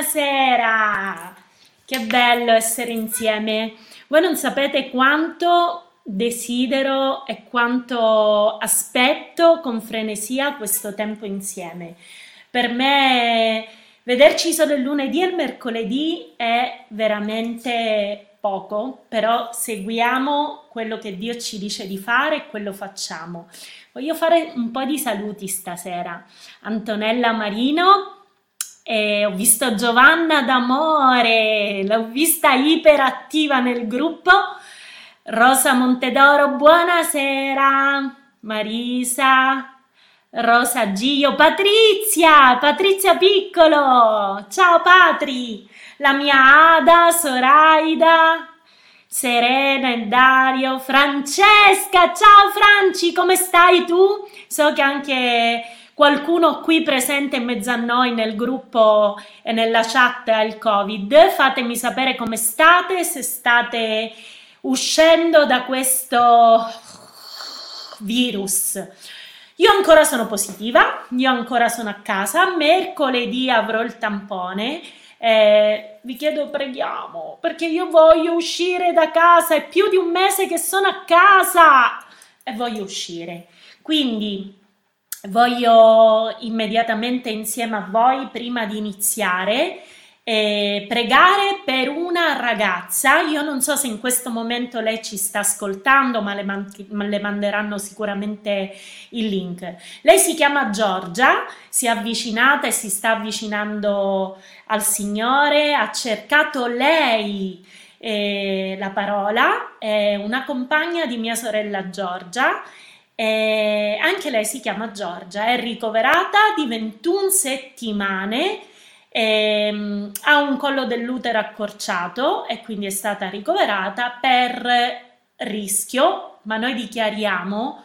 buonasera! Che bello essere insieme. Voi non sapete quanto desidero e quanto aspetto con frenesia questo tempo insieme. Per me vederci solo il lunedì e il mercoledì è veramente poco, però seguiamo quello che Dio ci dice di fare e quello facciamo. Voglio fare un po' di saluti stasera. Antonella Marino, e ho visto Giovanna d'Amore, l'ho vista iperattiva nel gruppo. Rosa Montedoro, buonasera. Marisa, Rosa Gio, Patrizia, Patrizia Piccolo, ciao Patri, la mia Ada, Soraida, Serena e Dario, Francesca, ciao Franci, come stai tu? So che anche qualcuno qui presente in mezzo a noi nel gruppo e nella chat ha il Covid. Fatemi sapere come state, se state uscendo da questo virus. Io ancora sono positiva, io ancora sono a casa, mercoledì avrò il tampone. Eh, vi chiedo preghiamo perché io voglio uscire da casa, è più di un mese che sono a casa e voglio uscire. Quindi voglio immediatamente insieme a voi, prima di iniziare, eh, pregare per una ragazza. Io non so se in questo momento lei ci sta ascoltando, ma le, man- le, manderanno sicuramente il link. Lei si chiama Giorgia, si è avvicinata e si sta avvicinando al Signore, ha cercato lei. Eh, la parola è una compagna di mia sorella Giorgia eh, anche lei si chiama Giorgia, è ricoverata di 21 settimane, ehm, ha un collo dell'utero accorciato e quindi è stata ricoverata per rischio, ma noi dichiariamo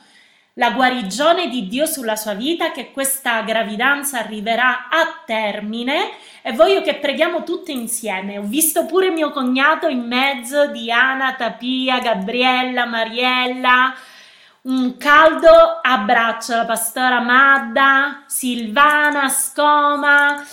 la guarigione di Dio sulla sua vita, che questa gravidanza arriverà a termine e voglio che preghiamo tutte insieme. Ho visto pure mio cognato in mezzo, Diana, Tapia, Gabriella, Mariella, un caldo abbraccio alla pastora Madda, Silvana, Scoma.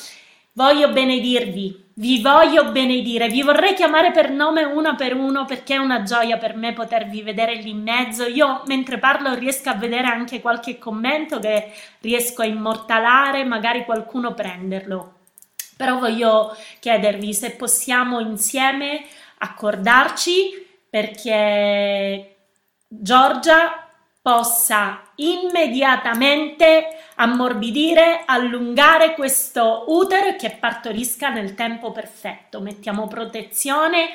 Voglio benedirvi, vi voglio benedire, vi vorrei chiamare per nome uno per uno perché è una gioia per me potervi vedere lì in mezzo. Io mentre parlo riesco a vedere anche qualche commento che riesco a immortalare, magari qualcuno prenderlo. Però voglio chiedervi se possiamo insieme accordarci perché Giorgia possa immediatamente ammorbidire, allungare questo utero e che partorisca nel tempo perfetto. Mettiamo protezione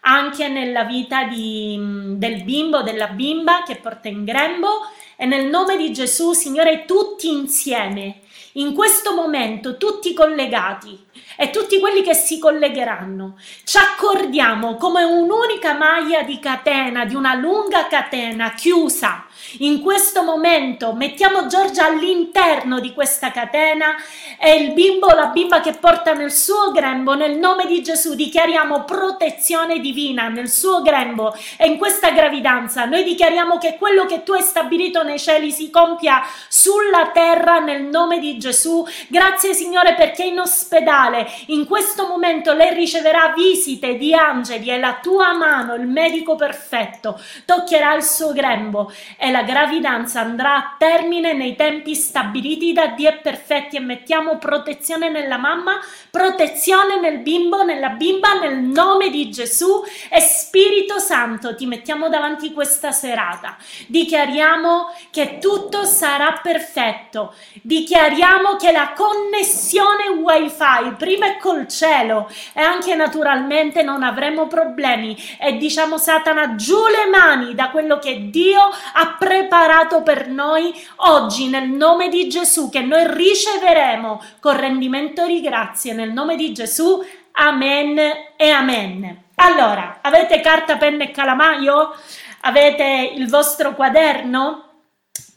anche nella vita di, del bimbo, della bimba che porta in grembo e nel nome di Gesù, Signore, tutti insieme, in questo momento, tutti collegati e tutti quelli che si collegheranno, ci accordiamo come un'unica maglia di catena, di una lunga catena chiusa in questo momento mettiamo Giorgia all'interno di questa catena. E il bimbo o la bimba che porta nel suo grembo, nel nome di Gesù, dichiariamo protezione divina nel suo grembo e in questa gravidanza. Noi dichiariamo che quello che tu hai stabilito nei cieli si compia sulla terra nel nome di Gesù. Grazie Signore perché in ospedale. In questo momento lei riceverà visite di angeli. E la tua mano, il medico perfetto, toccherà il suo grembo. E la gravidanza andrà a termine nei tempi stabiliti da Dio e perfetti e mettiamo protezione nella mamma, protezione nel bimbo, nella bimba, nel nome di Gesù. E Spirito Santo ti mettiamo davanti questa serata. Dichiariamo che tutto sarà perfetto, dichiariamo che la connessione wifi prima è col cielo e anche naturalmente non avremo problemi. E diciamo Satana giù le mani da quello che Dio ha preparato per noi oggi nel nome di Gesù che noi riceveremo con rendimento di grazie nel nome di Gesù. Amen e amen. Allora, avete carta, penna e calamaio? Avete il vostro quaderno?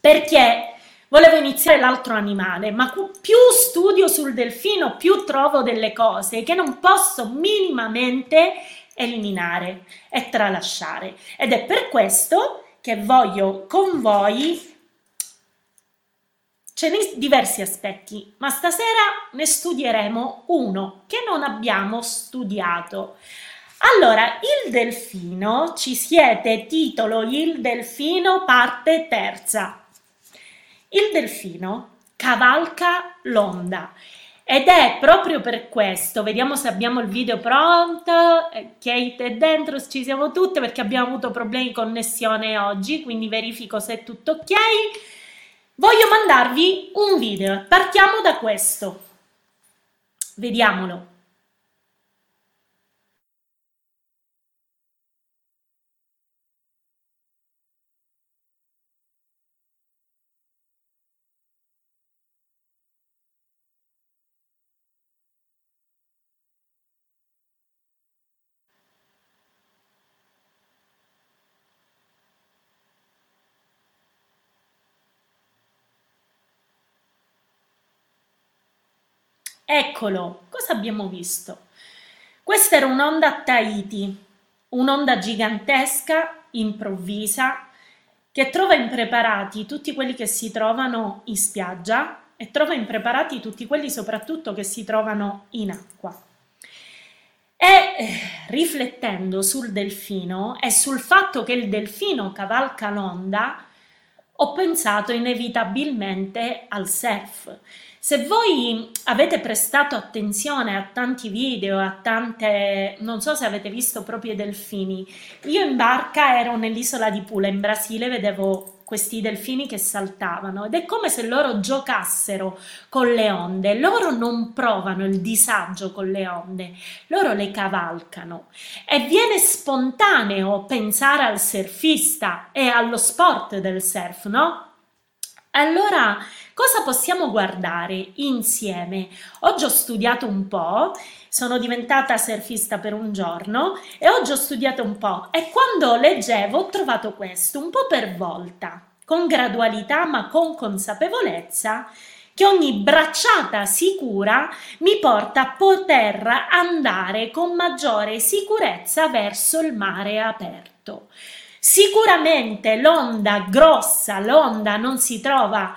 Perché volevo iniziare l'altro animale, ma più studio sul delfino, più trovo delle cose che non posso minimamente eliminare e tralasciare. Ed è per questo che voglio con voi ce ne diversi aspetti, ma stasera ne studieremo uno che non abbiamo studiato. Allora, il delfino, ci siete, titolo Il delfino, parte terza. Il delfino cavalca l'onda ed è proprio per questo, vediamo se abbiamo il video pronto, eh, Kate è dentro, ci siamo tutte perché abbiamo avuto problemi di connessione oggi, quindi verifico se è tutto ok. Voglio mandarvi un video, partiamo da questo, vediamolo. Eccolo, cosa abbiamo visto? Questa era un'onda a Tahiti, un'onda gigantesca, improvvisa, che trova impreparati tutti quelli che si trovano in spiaggia e trova impreparati tutti quelli soprattutto che si trovano in acqua. E eh, riflettendo sul delfino e sul fatto che il delfino cavalca l'onda, ho pensato inevitabilmente al surf se voi avete prestato attenzione a tanti video, a tante, non so se avete visto proprio i delfini, io in barca ero nell'isola di Pula in Brasile, vedevo questi delfini che saltavano ed è come se loro giocassero con le onde, loro non provano il disagio con le onde, loro le cavalcano e viene spontaneo pensare al surfista e allo sport del surf, no? Allora, cosa possiamo guardare insieme? Oggi ho studiato un po', sono diventata surfista per un giorno e oggi ho studiato un po' e quando leggevo ho trovato questo un po' per volta, con gradualità ma con consapevolezza che ogni bracciata sicura mi porta a poter andare con maggiore sicurezza verso il mare aperto. Sicuramente l'onda grossa, l'onda non si trova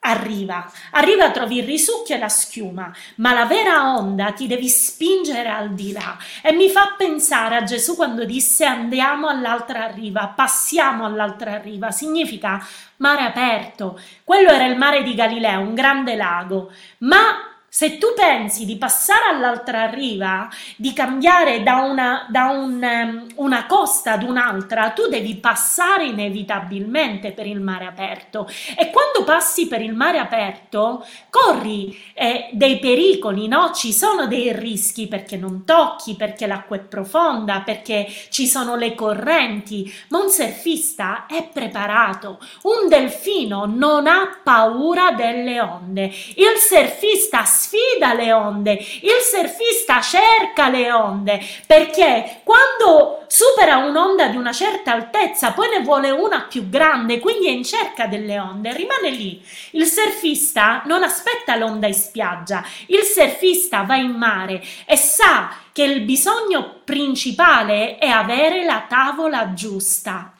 arriva, arriva trovi il risucchio e la schiuma, ma la vera onda ti devi spingere al di là. E mi fa pensare a Gesù quando disse andiamo all'altra riva, passiamo all'altra riva, significa mare aperto, quello era il mare di Galilea, un grande lago, ma se tu pensi di passare all'altra riva, di cambiare da, una, da un, um, una costa ad un'altra, tu devi passare inevitabilmente per il mare aperto e quando passi per il mare aperto corri eh, dei pericoli, no? Ci sono dei rischi perché non tocchi, perché l'acqua è profonda, perché ci sono le correnti, ma un surfista è preparato. Un delfino non ha paura delle onde. Il surfista sfida le onde, il surfista cerca le onde, perché quando supera un'onda di una certa altezza, poi ne vuole una più grande, quindi è in cerca delle onde, rimane lì. Il surfista non aspetta l'onda in spiaggia, il surfista va in mare e sa che il bisogno principale è avere la tavola giusta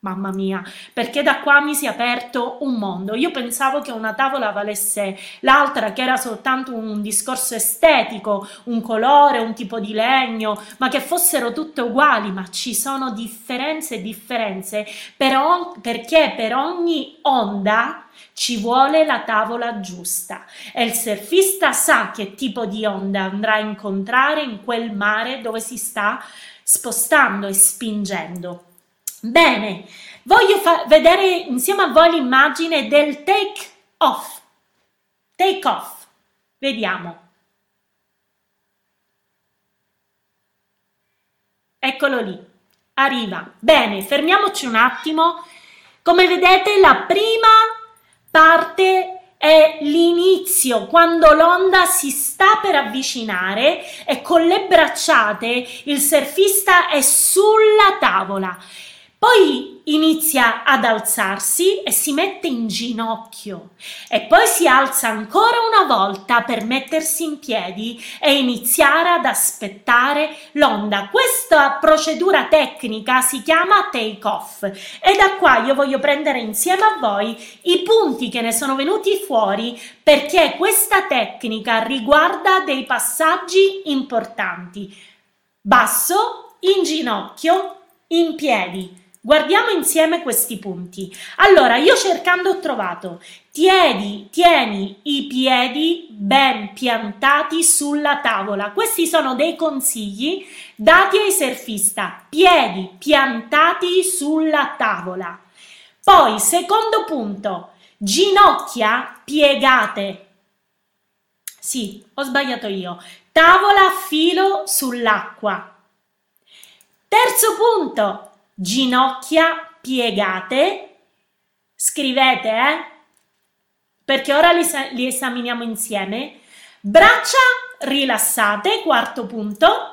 Mamma mia, perché da qua mi si è aperto un mondo. Io pensavo che una tavola valesse l'altra, che era soltanto un discorso estetico, un colore, un tipo di legno, ma che fossero tutte uguali, ma ci sono differenze e differenze per on- perché per ogni onda ci vuole la tavola giusta e il surfista sa che tipo di onda andrà a incontrare in quel mare dove si sta spostando e spingendo. Bene, voglio vedere insieme a voi l'immagine del take off. Take off. Vediamo. Eccolo lì. Arriva. Bene, fermiamoci un attimo. Come vedete, la prima parte è l'inizio, quando l'onda si sta per avvicinare e con le bracciate il surfista è sulla tavola Poi inizia ad alzarsi e si mette in ginocchio e poi si alza ancora una volta per mettersi in piedi e iniziare ad aspettare l'onda. Questa procedura tecnica si chiama take off e da qua io voglio prendere insieme a voi i punti che ne sono venuti fuori perché questa tecnica riguarda dei passaggi importanti. Basso, in ginocchio, in piedi Guardiamo insieme questi punti. Allora, io cercando ho trovato tieni, tieni i piedi ben piantati sulla tavola. Questi sono dei consigli dati ai surfista. Piedi piantati sulla tavola. Poi, secondo punto, ginocchia piegate. Sì, ho sbagliato io. Tavola a filo sull'acqua. Terzo punto, ginocchia piegate. Scrivete, eh? Perché ora li, li esaminiamo insieme. Braccia rilassate, quarto punto.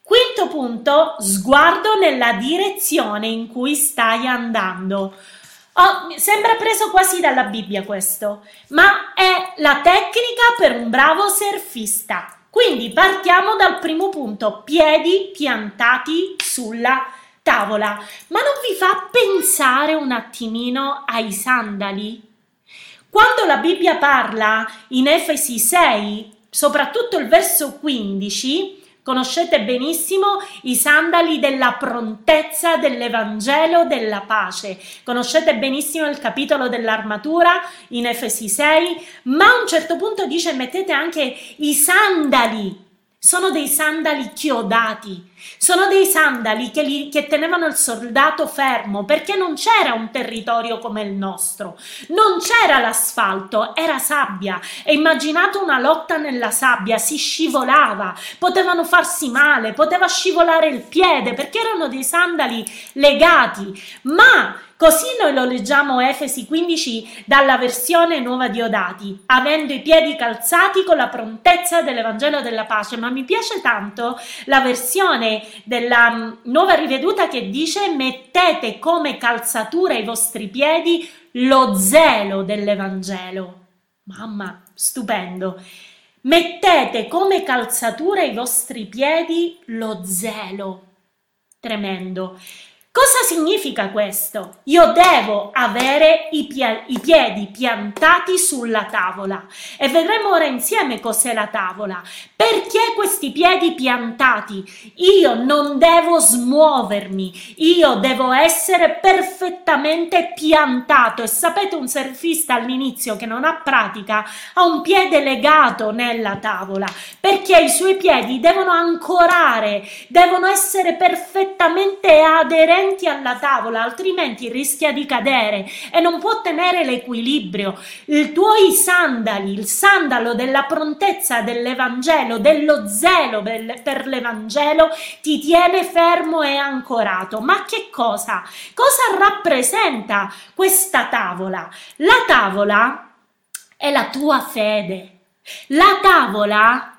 Quinto punto, sguardo nella direzione in cui stai andando. Oh, sembra preso quasi dalla Bibbia questo, ma è la tecnica per un bravo surfista. Quindi partiamo dal primo punto, piedi piantati sulla tavola. Ma non vi fa pensare un attimino ai sandali? Quando la Bibbia parla in Efesi 6, soprattutto il verso 15, Conoscete benissimo i sandali della prontezza dell'Evangelo della pace. Conoscete benissimo il capitolo dell'armatura in Efesi 6, ma a un certo punto dice mettete anche i sandali sono dei sandali chiodati, sono dei sandali che, li, che, tenevano il soldato fermo perché non c'era un territorio come il nostro, non c'era l'asfalto, era sabbia. E immaginate una lotta nella sabbia, si scivolava, potevano farsi male, poteva scivolare il piede perché erano dei sandali legati, ma Così noi lo leggiamo Efesi 15 dalla versione nuova di Odati, avendo i piedi calzati con la prontezza dell'Evangelo della pace, ma mi piace tanto la versione della mm, nuova riveduta che dice mettete come calzatura ai vostri piedi lo zelo dell'Evangelo. Mamma, stupendo. Mettete come calzatura ai vostri piedi lo zelo. Tremendo. Cosa significa questo? Io devo avere i, pie- i, piedi piantati sulla tavola e vedremo ora insieme cos'è la tavola. Perché questi piedi piantati? Io non devo smuovermi, io devo essere perfettamente piantato e sapete un surfista all'inizio che non ha pratica ha un piede legato nella tavola perché i suoi piedi devono ancorare, devono essere perfettamente aderenti attenti alla tavola, altrimenti rischia di cadere e non può tenere l'equilibrio. I tuoi sandali, il sandalo della prontezza dell'Evangelo, dello zelo per l'Evangelo, ti tiene fermo e ancorato. Ma che cosa? Cosa rappresenta questa tavola? La tavola è la tua fede. La tavola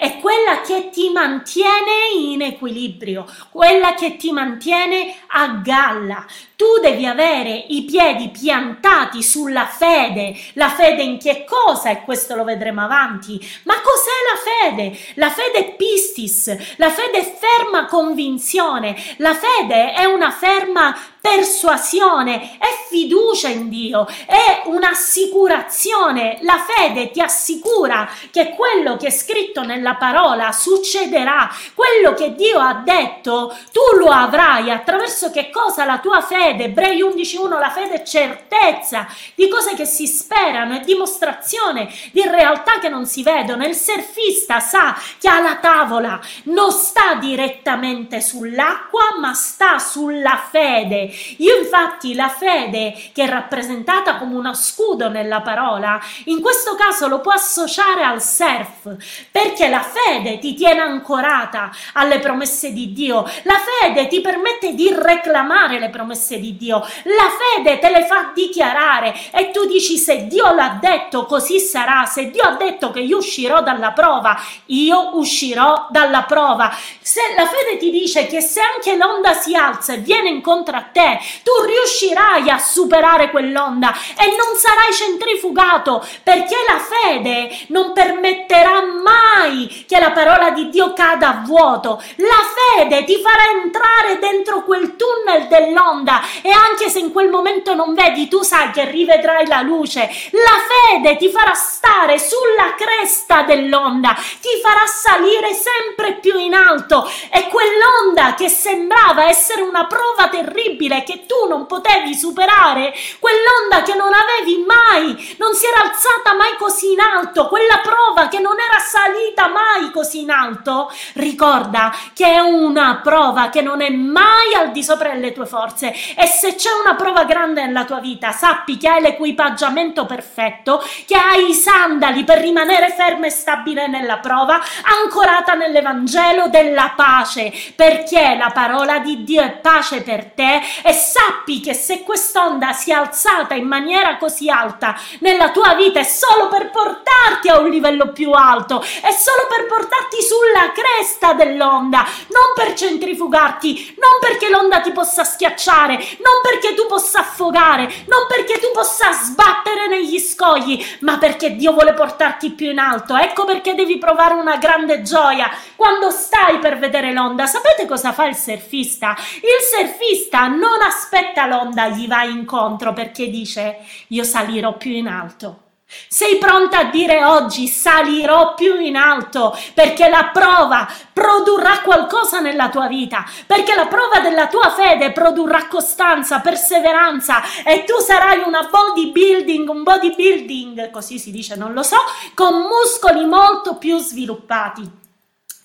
è quella che ti mantiene in equilibrio, quella che ti mantiene a galla. Tu devi avere i piedi piantati sulla fede. La fede in che cosa? E questo lo vedremo avanti. Ma cos'è la fede? La fede è pistis, la fede è ferma convinzione, la fede è una ferma persuasione, è fiducia in Dio, è un'assicurazione. La fede ti assicura che quello che è scritto nella parola succederà, quello che Dio ha detto, tu lo avrai attraverso che cosa? La tua fede. Ebrei 11:1 la fede è certezza di cose che si sperano, è dimostrazione di realtà che non si vedono. Il surfista sa che alla tavola non sta direttamente sull'acqua, ma sta sulla fede io infatti la fede, che è rappresentata come uno scudo nella parola, in questo caso lo può associare al surf, perché la fede ti tiene ancorata alle promesse di Dio. La fede ti permette di reclamare le promesse di Dio. La fede te le fa dichiarare e tu dici se Dio l'ha detto così sarà, se Dio ha detto che io uscirò dalla prova, io uscirò dalla prova. Se la fede ti dice che se anche l'onda si alza e viene incontro a te, tu riuscirai a superare quell'onda e non sarai centrifugato perché la fede non permetterà mai che la parola di Dio cada a vuoto. La fede ti farà entrare dentro quel tunnel dell'onda e anche se in quel momento non vedi, tu sai che rivedrai la luce. La fede ti farà stare sulla cresta dell'onda, ti farà salire sempre più in alto e quell'onda che sembrava essere una prova terribile che tu non potevi superare, quell'onda che non avevi mai, non si era alzata mai così in alto, quella prova che non era salita mai così in alto, ricorda che è una prova che non è mai al di sopra delle tue forze e se c'è una prova grande nella tua vita, sappi che hai l'equipaggiamento perfetto, che hai i sandali per rimanere fermo e stabile nella prova, ancorata nell'Evangelo della pace, perché la parola di Dio è pace per te e sappi che se quest'onda si è alzata in maniera così alta nella tua vita è solo per portarti a un livello più alto, è solo per portarti sulla cresta dell'onda, non per centrifugarti, non perché l'onda ti possa schiacciare, non perché tu possa affogare, non perché tu possa sbattere negli scogli, ma perché Dio vuole portarti più in alto. Ecco perché devi provare una grande gioia quando stai per vedere l'onda. Sapete cosa fa il surfista? Il surfista non aspetta l'onda, gli va incontro perché dice io salirò più in alto. Sei pronta a dire oggi salirò più in alto perché la prova produrrà qualcosa nella tua vita, perché la prova della tua fede produrrà costanza, perseveranza e tu sarai una bodybuilding, un bodybuilding, così si dice, non lo so, con muscoli molto più sviluppati.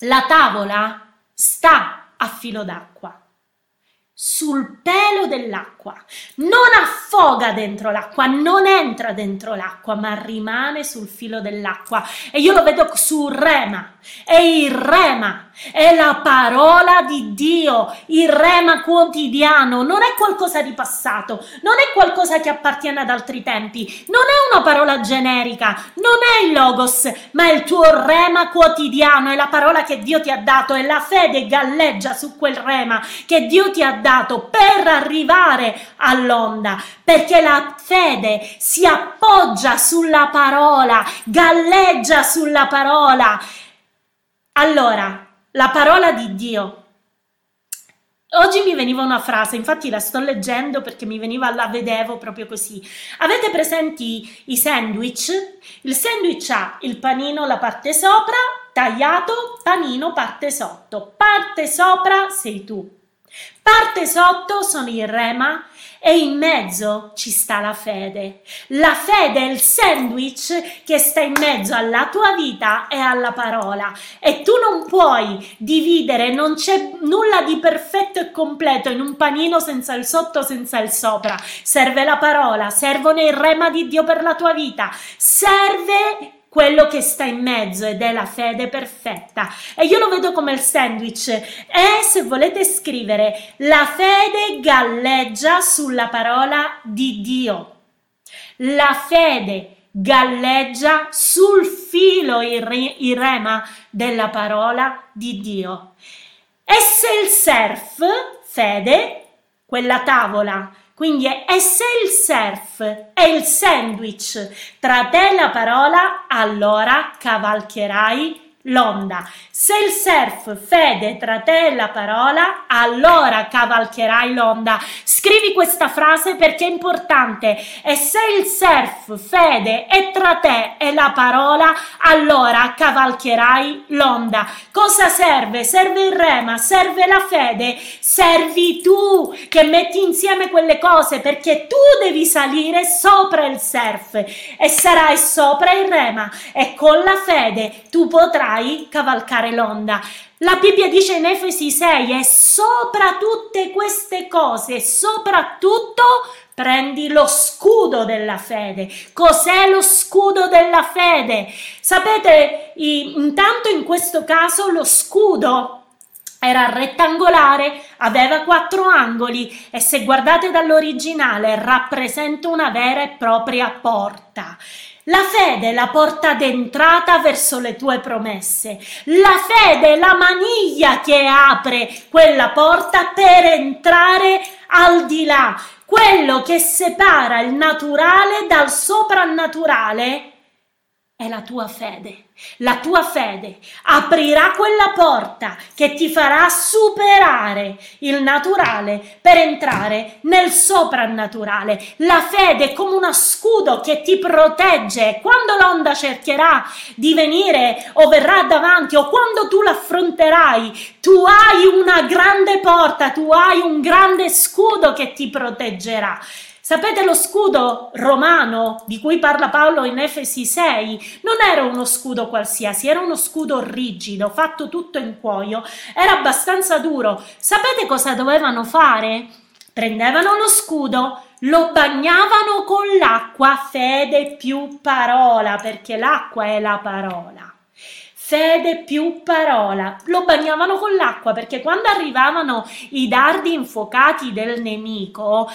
La tavola sta a filo d'acqua sul pelo dell'acqua, non affoga dentro l'acqua, non entra dentro l'acqua, ma rimane sul filo dell'acqua. E io lo vedo su rema, e il rema è la parola di Dio, il rema quotidiano, non è qualcosa di passato, non è qualcosa che appartiene ad altri tempi, non è una parola generica, non è il logos, ma è il tuo rema quotidiano, è la parola che Dio ti ha dato e la fede galleggia su quel rema che Dio ti ha dato dato per arrivare all'onda, perché la fede si appoggia sulla parola, galleggia sulla parola. Allora, la parola di Dio. Oggi mi veniva una frase, infatti la sto leggendo perché mi veniva, la vedevo proprio così. Avete presenti i sandwich? Il sandwich ha il panino, la parte sopra, tagliato, panino, parte sotto. Parte sopra sei tu, Parte sotto sono il rema e in mezzo ci sta la fede. La fede è il sandwich che sta in mezzo alla tua vita e alla parola. E tu non puoi dividere, non c'è nulla di perfetto e completo in un panino senza il sotto, senza il sopra. Serve la parola, servono il rema di Dio per la tua vita, serve quello che sta in mezzo ed è la fede perfetta. E io lo vedo come il sandwich. E se volete scrivere, la fede galleggia sulla parola di Dio. La fede galleggia sul filo il, re, il rema della parola di Dio. E se il surf, fede, quella tavola quindi è se il surf è il sandwich. Tra te e la parola, allora cavalcherai l'onda. Se il surf fede tra te e la parola, allora cavalcherai l'onda. Scrivi questa frase perché è importante. E se il surf fede è tra te e la parola, allora cavalcherai l'onda. Cosa serve? Serve il rema, serve la fede, servi tu che metti insieme quelle cose perché tu devi salire sopra il surf e sarai sopra il rema e con la fede tu potrai potrai cavalcare l'onda. La Bibbia dice in Efesi 6 e sopra tutte queste cose, soprattutto prendi lo scudo della fede. Cos'è lo scudo della fede? Sapete, intanto in questo caso lo scudo era rettangolare, aveva quattro angoli e se guardate dall'originale rappresenta una vera e propria porta. La fede è la porta d'entrata verso le tue promesse. La fede è la maniglia che apre quella porta per entrare al di là. Quello che separa il naturale dal soprannaturale è la tua fede. La tua fede aprirà quella porta che ti farà superare il naturale per entrare nel soprannaturale. La fede è come uno scudo che ti protegge quando l'onda cercherà di venire o verrà davanti o quando tu l'affronterai. Tu hai una grande porta, tu hai un grande scudo che ti proteggerà. Sapete lo scudo romano di cui parla Paolo in Efesi 6? Non era uno scudo qualsiasi, era uno scudo rigido, fatto tutto in cuoio, era abbastanza duro. Sapete cosa dovevano fare? Prendevano lo scudo, lo bagnavano con l'acqua, fede più parola, perché l'acqua è la parola fede più parola. Lo bagnavano con l'acqua perché quando arrivavano i dardi infuocati del nemico,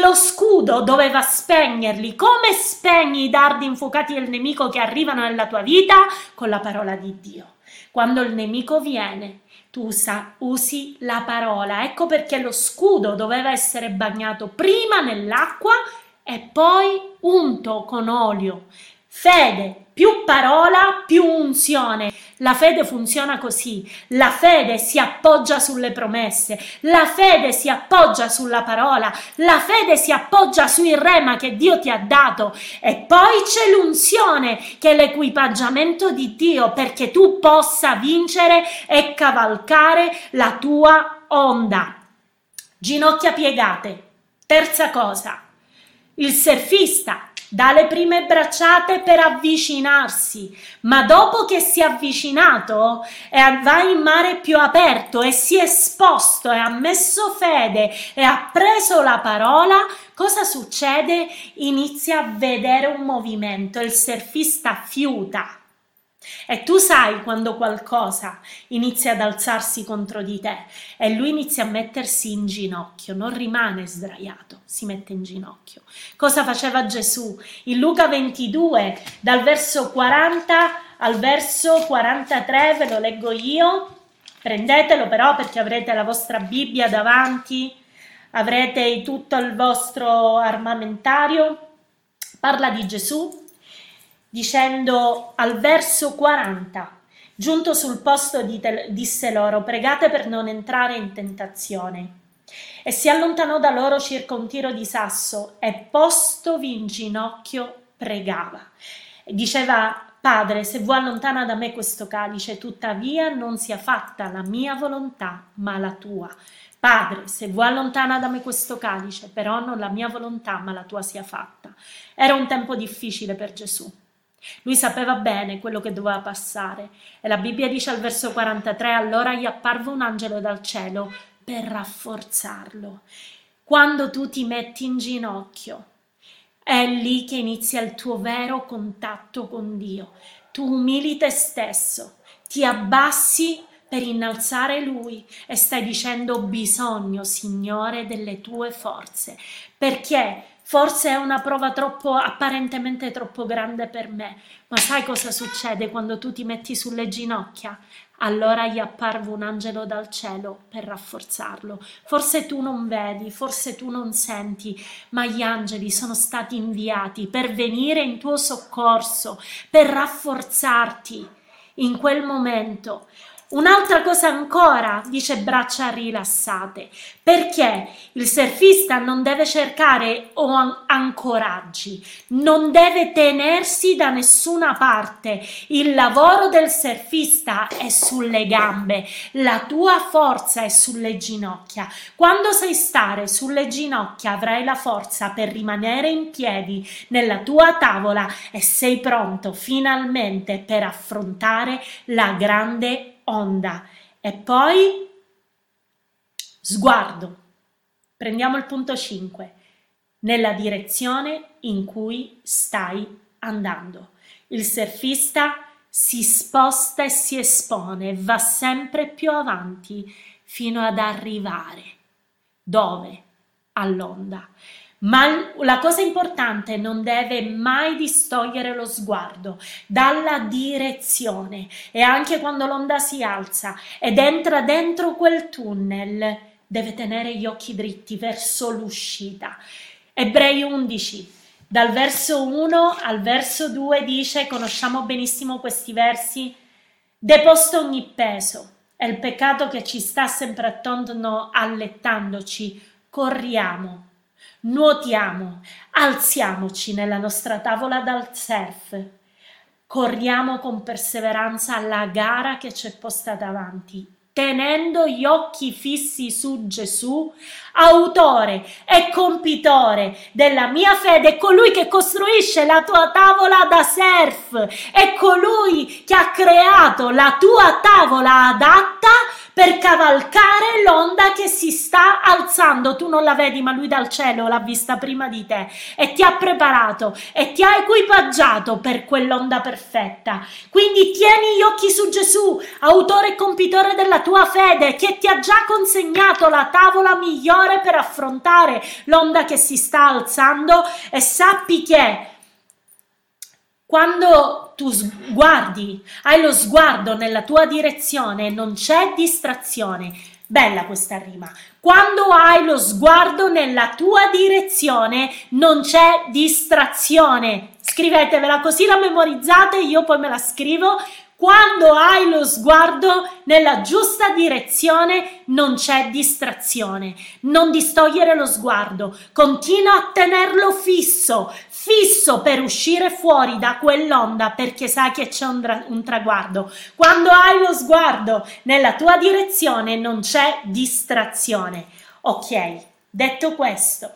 lo scudo doveva spegnerli. Come spegni i dardi infuocati del nemico che arrivano nella tua vita? Con la parola di Dio. Quando il nemico viene, tu usa, usi la parola. Ecco perché lo scudo doveva essere bagnato prima nell'acqua e poi unto con olio. Fede più parola, più unzione. La fede funziona così. La fede si appoggia sulle promesse, la fede si appoggia sulla parola, la fede si appoggia sui rema che Dio ti ha dato e poi c'è l'unzione che è l'equipaggiamento di Dio perché tu possa vincere e cavalcare la tua onda. Ginocchia piegate. Terza cosa. Il surfista dà le prime bracciate per avvicinarsi, ma dopo che si è avvicinato e va in mare più aperto e si è esposto e ha messo fede e ha preso la parola, cosa succede? Inizia a vedere un movimento, il surfista fiuta e tu sai quando qualcosa inizia ad alzarsi contro di te e lui inizia a mettersi in ginocchio, non rimane sdraiato, si mette in ginocchio. Cosa faceva Gesù? In Luca 22, dal verso 40 al verso 43, ve lo leggo io. Prendetelo però perché avrete la vostra Bibbia davanti, avrete tutto il vostro armamentario. Parla di Gesù dicendo al verso 40, giunto sul posto disse loro, pregate per non entrare in tentazione. E si allontanò da loro circa un tiro di sasso e postovi in ginocchio pregava. E diceva, Padre, se vuoi allontana da me questo calice, tuttavia non sia fatta la mia volontà, ma la tua. Padre, se vuoi allontana da me questo calice, però non la mia volontà, ma la tua sia fatta. Era un tempo difficile per Gesù lui sapeva bene quello che doveva passare e la Bibbia dice al verso 43 allora gli apparve un angelo dal cielo per rafforzarlo. Quando tu ti metti in ginocchio, è lì che inizia il tuo vero contatto con Dio. Tu umili te stesso, ti abbassi per innalzare Lui e stai dicendo bisogno, Signore, delle tue forze. Perché? Forse è una prova troppo apparentemente troppo grande per me, ma sai cosa succede quando tu ti metti sulle ginocchia? Allora gli apparve un angelo dal cielo per rafforzarlo. Forse tu non vedi, forse tu non senti, ma gli angeli sono stati inviati per venire in tuo soccorso, per rafforzarti in quel momento. Un'altra cosa ancora, dice braccia rilassate, perché il surfista non deve cercare ancoraggi, non deve tenersi da nessuna parte. Il lavoro del surfista è sulle gambe, la tua forza è sulle ginocchia. Quando sai stare sulle ginocchia avrai la forza per rimanere in piedi nella tua tavola e sei pronto finalmente per affrontare la grande onda e poi sguardo. Prendiamo il punto 5, nella direzione in cui stai andando. Il surfista si sposta e si espone, va sempre più avanti fino ad arrivare dove? All'onda. Ma la cosa importante non deve mai distogliere lo sguardo dalla direzione. E anche quando l'onda si alza ed entra dentro quel tunnel deve tenere gli occhi dritti verso l'uscita. Ebrei 11 dal verso 1 al verso 2 dice, conosciamo benissimo questi versi, deposto ogni peso e il peccato che ci sta sempre attorno allettandoci, corriamo nuotiamo, alziamoci nella nostra tavola dal surf, corriamo con perseveranza alla gara che ci è posta davanti, tenendo gli occhi fissi su Gesù, autore e compitore della mia fede, è colui che costruisce la tua tavola da surf, è colui che ha creato la tua tavola adatta per cavalcare l'onda che si sta alzando. Tu non la vedi, ma lui dal cielo l'ha vista prima di te e ti ha preparato e ti ha equipaggiato per quell'onda perfetta. Quindi tieni gli occhi su Gesù, autore e compitore della tua fede, che ti ha già consegnato la tavola migliore per affrontare l'onda che si sta alzando e sappi che quando tu guardi, hai lo sguardo nella tua direzione, non c'è distrazione. Bella questa rima. Quando hai lo sguardo nella tua direzione, non c'è distrazione. Scrivetevela così la memorizzate, io poi me la scrivo quando hai lo sguardo nella giusta direzione non c'è distrazione. Non distogliere lo sguardo, continua a tenerlo fisso, fisso per uscire fuori da quell'onda perché sai che c'è un, tra- un traguardo. Quando hai lo sguardo nella tua direzione non c'è distrazione. Ok, detto questo,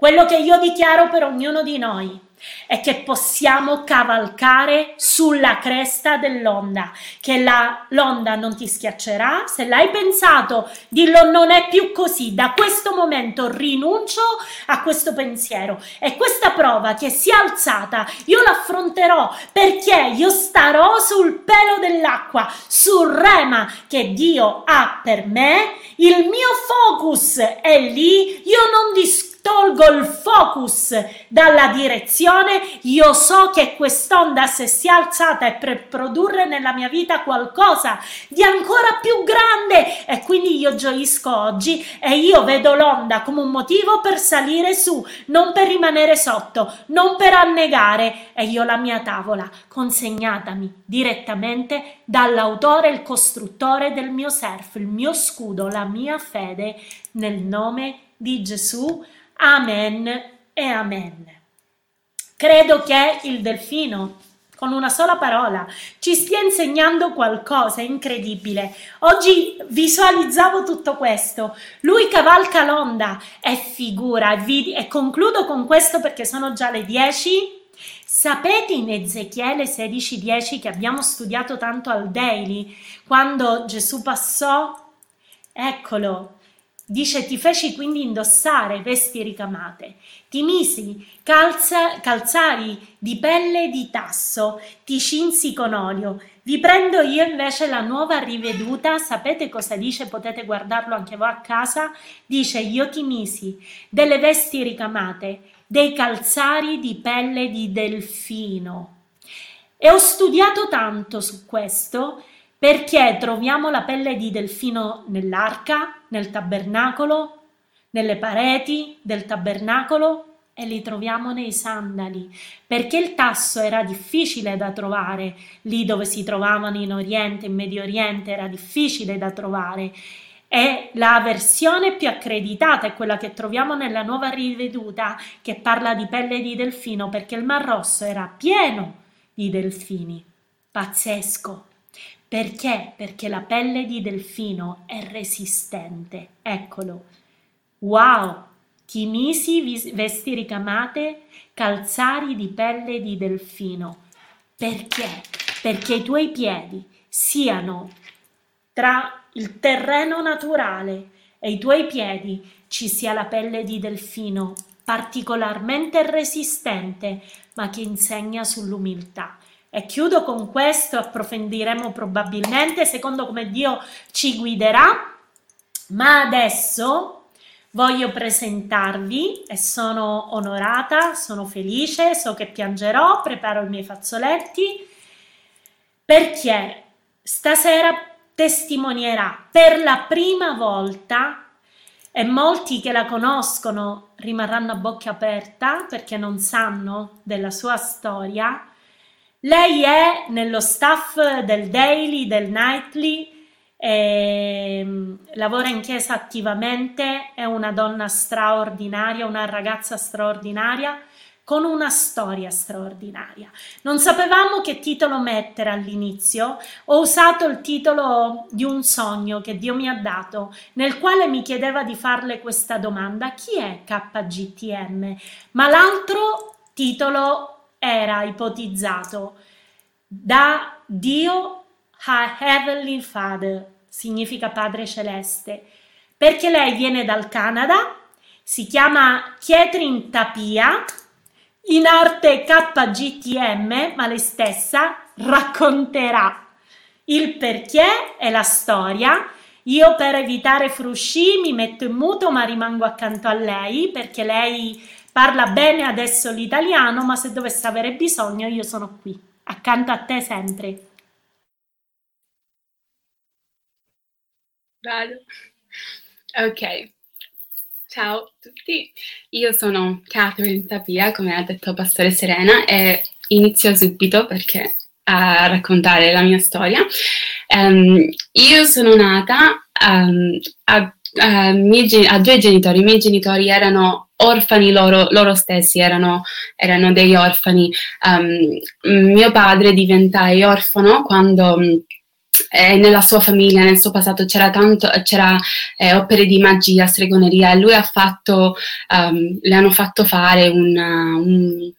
quello che io dichiaro per ognuno di noi è che possiamo cavalcare sulla cresta dell'onda, che la, l'onda non ti schiaccerà. Se l'hai pensato, dillo non è più così. Da questo momento rinuncio a questo pensiero e questa prova che si è alzata, io l'affronterò perché io starò sul pelo dell'acqua, sul rema che Dio ha per me. Il mio focus è lì, io non discuto tolgo il focus dalla direzione, io so che quest'onda se si è alzata è per produrre nella mia vita qualcosa di ancora più grande. E quindi io gioisco oggi e io vedo l'onda come un motivo per salire su, non per rimanere sotto, non per annegare. E io la mia tavola consegnatami direttamente dall'autore il costruttore del mio surf, il mio scudo, la mia fede nel nome di Gesù. Amen e amen. Credo che il delfino, con una sola parola, ci stia insegnando qualcosa incredibile. Oggi visualizzavo tutto questo. Lui cavalca l'onda e figura. E concludo con questo perché sono già le 10. Sapete in Ezechiele 16:10 che abbiamo studiato tanto al daily, quando Gesù passò? Eccolo, Dice ti feci quindi indossare vesti ricamate, ti misi calza, calzari di pelle di tasso, ti cinsi con olio. Vi prendo io invece la nuova riveduta, sapete cosa dice? Potete guardarlo anche voi a casa. Dice io ti misi delle vesti ricamate, dei calzari di pelle di delfino. E ho studiato tanto su questo perché troviamo la pelle di delfino nell'arca, nel tabernacolo, nelle pareti del tabernacolo e li troviamo nei sandali, perché il tasso era difficile da trovare, lì dove si trovavano in Oriente, in Medio Oriente era difficile da trovare. E la versione più accreditata è quella che troviamo nella nuova riveduta che parla di pelle di delfino perché il Mar Rosso era pieno di delfini. Pazzesco. Perché? Perché la pelle di delfino è resistente. Eccolo. Wow! Chimisi vesti ricamate, calzari di pelle di delfino. Perché? Perché i tuoi piedi siano tra il terreno naturale e i tuoi piedi ci sia la pelle di delfino particolarmente resistente, ma che insegna sull'umiltà. E chiudo con questo, approfondiremo probabilmente secondo come Dio ci guiderà. Ma adesso voglio presentarvi e sono onorata, sono felice, so che piangerò, preparo i miei fazzoletti perché stasera testimonierà per la prima volta e molti che la conoscono rimarranno a bocca aperta perché non sanno della sua storia. Lei è nello staff del Daily, del Nightly, e, mm, lavora in chiesa attivamente, è una donna straordinaria, una ragazza straordinaria con una storia straordinaria. Non sapevamo che titolo mettere all'inizio, ho usato il titolo di un sogno che Dio mi ha dato, nel quale mi chiedeva di farle questa domanda, chi è KGTM? Ma l'altro titolo era ipotizzato da Dio a Heavenly Father, significa Padre Celeste, perché lei viene dal Canada, si chiama Catherine Tapia, in arte KGTM, ma lei stessa racconterà il perché e la storia. Io per evitare frusci mi metto in muto ma rimango accanto a lei perché lei parla bene adesso l'italiano, ma se dovesse avere bisogno io sono qui, accanto a te sempre. Vado. Ok. Ciao a tutti, io sono Catherine Tapia, come ha detto Pastore Serena, e inizio subito perché a raccontare la mia storia. Um, io sono nata um, a, a, miei, a, due genitori, i miei genitori erano orfani loro, loro stessi, erano, erano degli orfani. Um, mio padre diventai orfano quando eh, nella sua famiglia, nel suo passato c'era tanto, c'era eh, opere di magia, stregoneria e lui ha fatto, um, le hanno fatto fare un, un,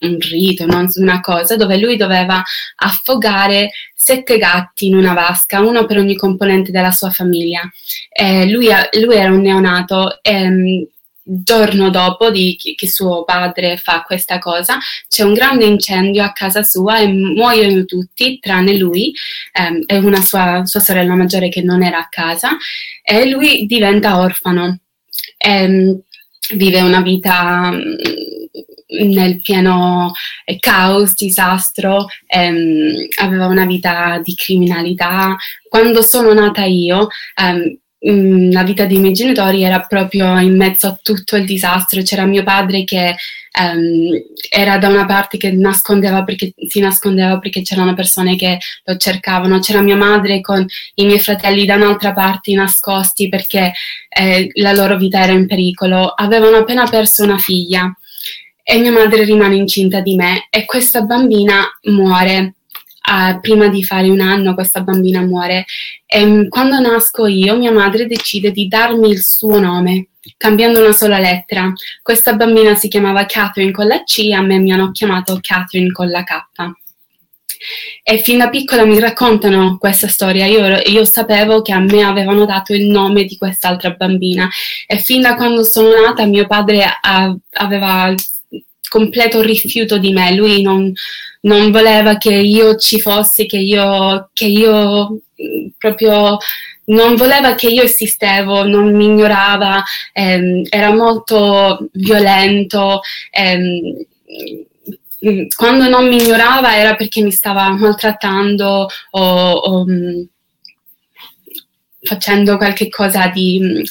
un rito, non una cosa, dove lui doveva affogare sette gatti in una vasca, uno per ogni componente della sua famiglia. Eh, lui, lui, era un neonato e giorno dopo di che suo padre fa questa cosa, c'è un grande incendio a casa sua e muoiono tutti tranne lui ehm, e una sua, sua, sorella maggiore che non era a casa e lui diventa orfano. Ehm, vive una vita nel pieno eh, caos, disastro, ehm, aveva una vita di criminalità. Quando sono nata io, ehm, Mm, la vita dei miei genitori era proprio in mezzo a tutto il disastro. C'era mio padre che um, era da una parte che nascondeva perché, si nascondeva perché c'erano persone che lo cercavano, c'era mia madre con i miei fratelli da un'altra parte nascosti perché eh, la loro vita era in pericolo. Avevano appena perso una figlia e mia madre rimane incinta di me e questa bambina muore uh, prima di fare un anno questa bambina muore e um, quando nasco io mia madre decide di darmi il suo nome cambiando una sola lettera. Questa bambina si chiamava Catherine con la C, a me mi hanno chiamato Catherine con la K. E fin da piccola mi raccontano questa storia. Io, io, sapevo che a me avevano dato il nome di quest'altra bambina. E fin da quando sono nata, mio padre a, aveva completo rifiuto di me. Lui non, non voleva che io ci fossi, che io, che io mm, proprio non voleva che io esistevo, non mi ignorava, ehm, era molto violento. Ehm, mm, quando non mi ignorava era perché mi stava maltrattando o, o mm, facendo qualche cosa di,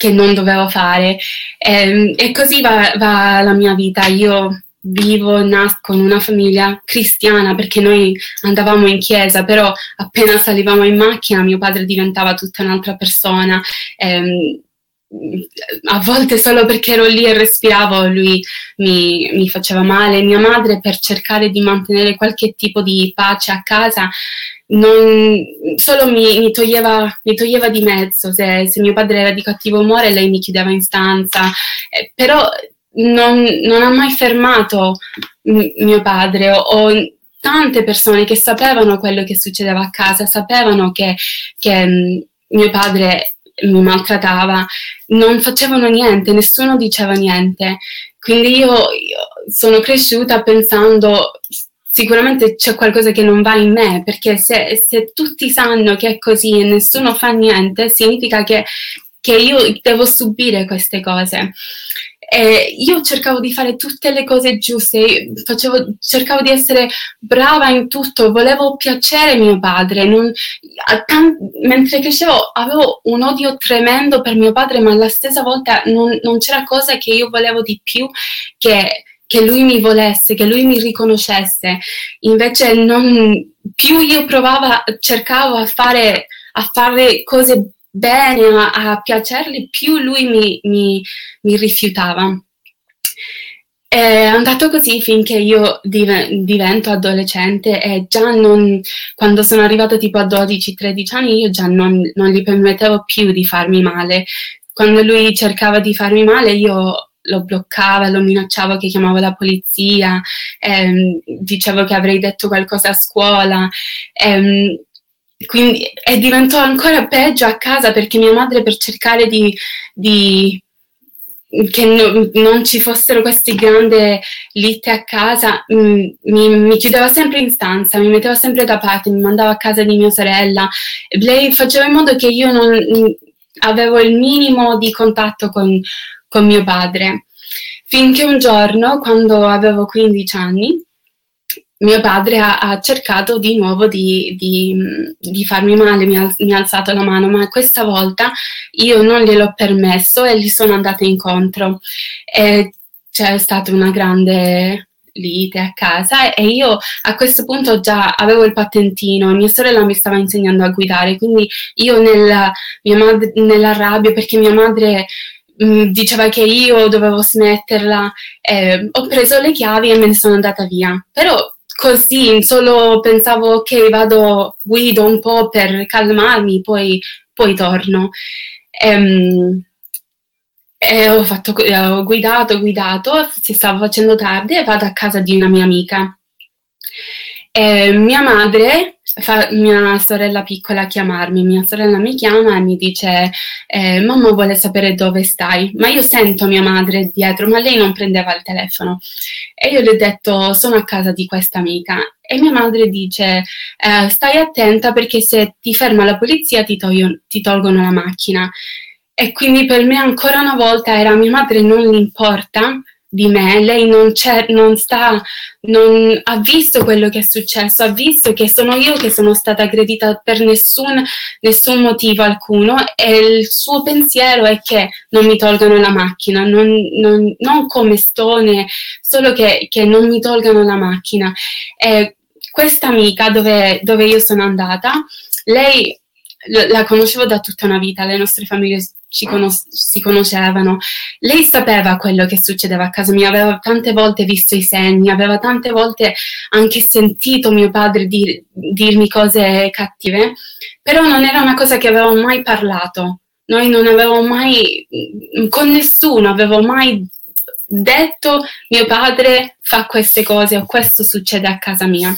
che non dovevo fare. E, ehm, e così va, va, la mia vita. Io vivo, nasco in una famiglia cristiana perché noi andavamo in chiesa, però appena salivamo in macchina mio padre diventava tutta un'altra persona. Ehm, a volte solo perché ero lì e respiravo lui mi, mi, faceva male. Mia madre per cercare di mantenere qualche tipo di pace a casa non, solo mi, mi, toglieva, mi, toglieva, di mezzo. Se, se, mio padre era di cattivo umore lei mi chiudeva in stanza, eh, però non, non, ha mai fermato m- mio padre o, o tante persone che sapevano quello che succedeva a casa, sapevano che, che mh, mio padre mi maltrattava, non facevano niente, nessuno diceva niente. Quindi io, io sono cresciuta pensando sicuramente c'è qualcosa che non va in me, perché se, se tutti sanno che è così e nessuno fa niente, significa che, che io devo subire queste cose. E io cercavo di fare tutte le cose giuste, facevo, cercavo di essere brava in tutto, volevo piacere mio padre. Non, mentre crescevo avevo un odio tremendo per mio padre, ma alla stessa volta non, non c'era cosa che io volevo di più che che lui mi volesse, che lui mi riconoscesse. Invece non, più io provavo, cercavo a fare, a fare cose bene, a, a piacergli, più lui mi, mi, mi rifiutava. È andato così finché io divento adolescente e già non, quando sono arrivata tipo a 12-13 anni, io già non, non, gli permettevo più di farmi male. Quando lui cercava di farmi male, io lo bloccava, lo minacciavo che chiamavo la polizia, ehm, dicevo che avrei detto qualcosa a scuola. Ehm, quindi e diventò ancora peggio a casa perché mia madre per cercare di, di che no, non ci fossero queste grandi litte a casa, mm, mi, mi, chiudeva sempre in stanza, mi metteva sempre da parte, mi mandava a casa di mia sorella. Lei faceva in modo che io non mh, avevo il minimo di contatto con, con mio padre. Finché un giorno, quando avevo 15 anni, mio padre ha, ha cercato di nuovo di, di, di farmi male, mi ha, mi ha, alzato la mano, ma questa volta io non gliel'ho permesso e gli sono andata incontro. E c'è stata una grande lite a casa e io a questo punto già avevo il patentino, mia sorella mi stava insegnando a guidare, quindi io nella, madre, nella rabbia perché mia madre Mm, diceva che io dovevo smetterla, eh, ho preso le chiavi e me ne sono andata via. Però così solo pensavo ok vado, guido un po' per calmarmi, poi, poi torno. Ehm, e ho, fatto, ho guidato, guidato, si stava facendo tardi e vado a casa di una mia amica. E mia madre fa mia sorella piccola chiamarmi, mia sorella mi chiama e mi dice eh, mamma vuole sapere dove stai, ma io sento mia madre dietro, ma lei non prendeva il telefono. E io le ho detto sono a casa di questa amica. E mia madre dice eh, stai attenta perché se ti ferma la polizia ti, toglio, ti tolgono la macchina. E quindi per me ancora una volta era mia madre non importa di me, lei non, c'è, non sta, non ha visto quello che è successo, ha visto che sono io che sono stata aggredita per nessun, nessun motivo alcuno e il suo pensiero è che non mi tolgano la macchina, non, non, non come stone, solo che, che, non mi tolgano la macchina. E questa amica dove, dove io sono andata, lei la conoscevo da tutta una vita, le nostre famiglie conos- si conoscevano. Lei sapeva quello che succedeva a casa mia, aveva tante volte visto i segni, aveva tante volte anche sentito mio padre dir- dirmi cose cattive, però non era una cosa che avevamo mai parlato. Noi non avevamo mai, con nessuno, avevo mai detto mio padre fa queste cose o questo succede a casa mia.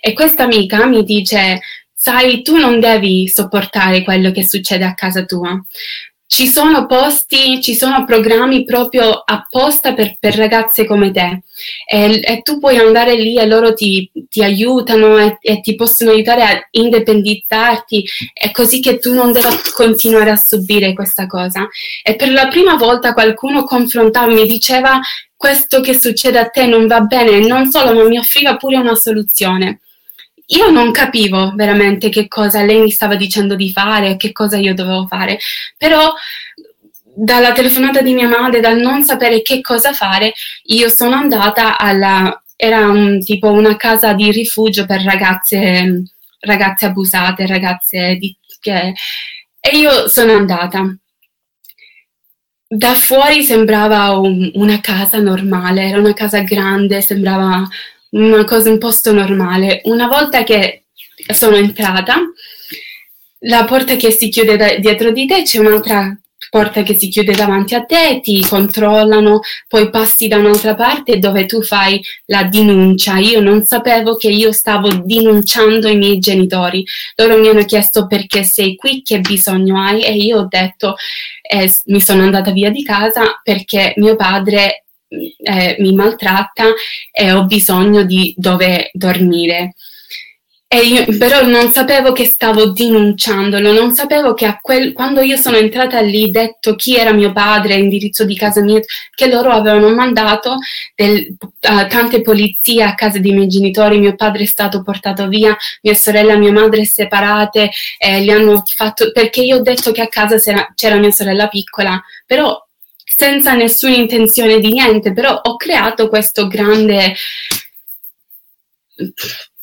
E questa amica mi dice, sai, tu non devi sopportare quello che succede a casa tua. Ci sono posti, ci sono programmi proprio apposta per, per ragazze come te e, e, tu puoi andare lì e loro ti, ti aiutano e, e, ti possono aiutare a indipendizzarti e così che tu non devi continuare a subire questa cosa. E per la prima volta qualcuno confrontava, mi diceva questo che succede a te non va bene, non solo, ma mi offriva pure una soluzione io non capivo veramente che cosa lei mi stava dicendo di fare che cosa io dovevo fare, però dalla telefonata di mia madre, dal non sapere che cosa fare, io sono andata alla... era un, tipo una casa di rifugio per ragazze, ragazze abusate, ragazze di, che, e io sono andata. Da fuori sembrava un, una casa normale, era una casa grande, sembrava una cosa, un posto normale. Una volta che sono entrata, la porta che si chiude da, dietro di te c'è un'altra porta che si chiude davanti a te, ti controllano, poi passi da un'altra parte dove tu fai la denuncia. Io non sapevo che io stavo denunciando i miei genitori. Loro mi hanno chiesto perché sei qui, che bisogno hai e io ho detto eh, mi sono andata via di casa perché mio padre eh, mi maltratta e ho bisogno di dove dormire. Io, però non sapevo che stavo denunciandolo, non sapevo che quel, quando io sono entrata lì, detto chi era mio padre, indirizzo di casa mia, che loro avevano mandato del, uh, tante polizie a casa dei miei genitori, mio padre è stato portato via, mia sorella e mia madre separate, eh, li hanno fatto, perché io ho detto che a casa c'era, c'era mia sorella piccola, però senza nessuna intenzione di niente, però ho creato questo grande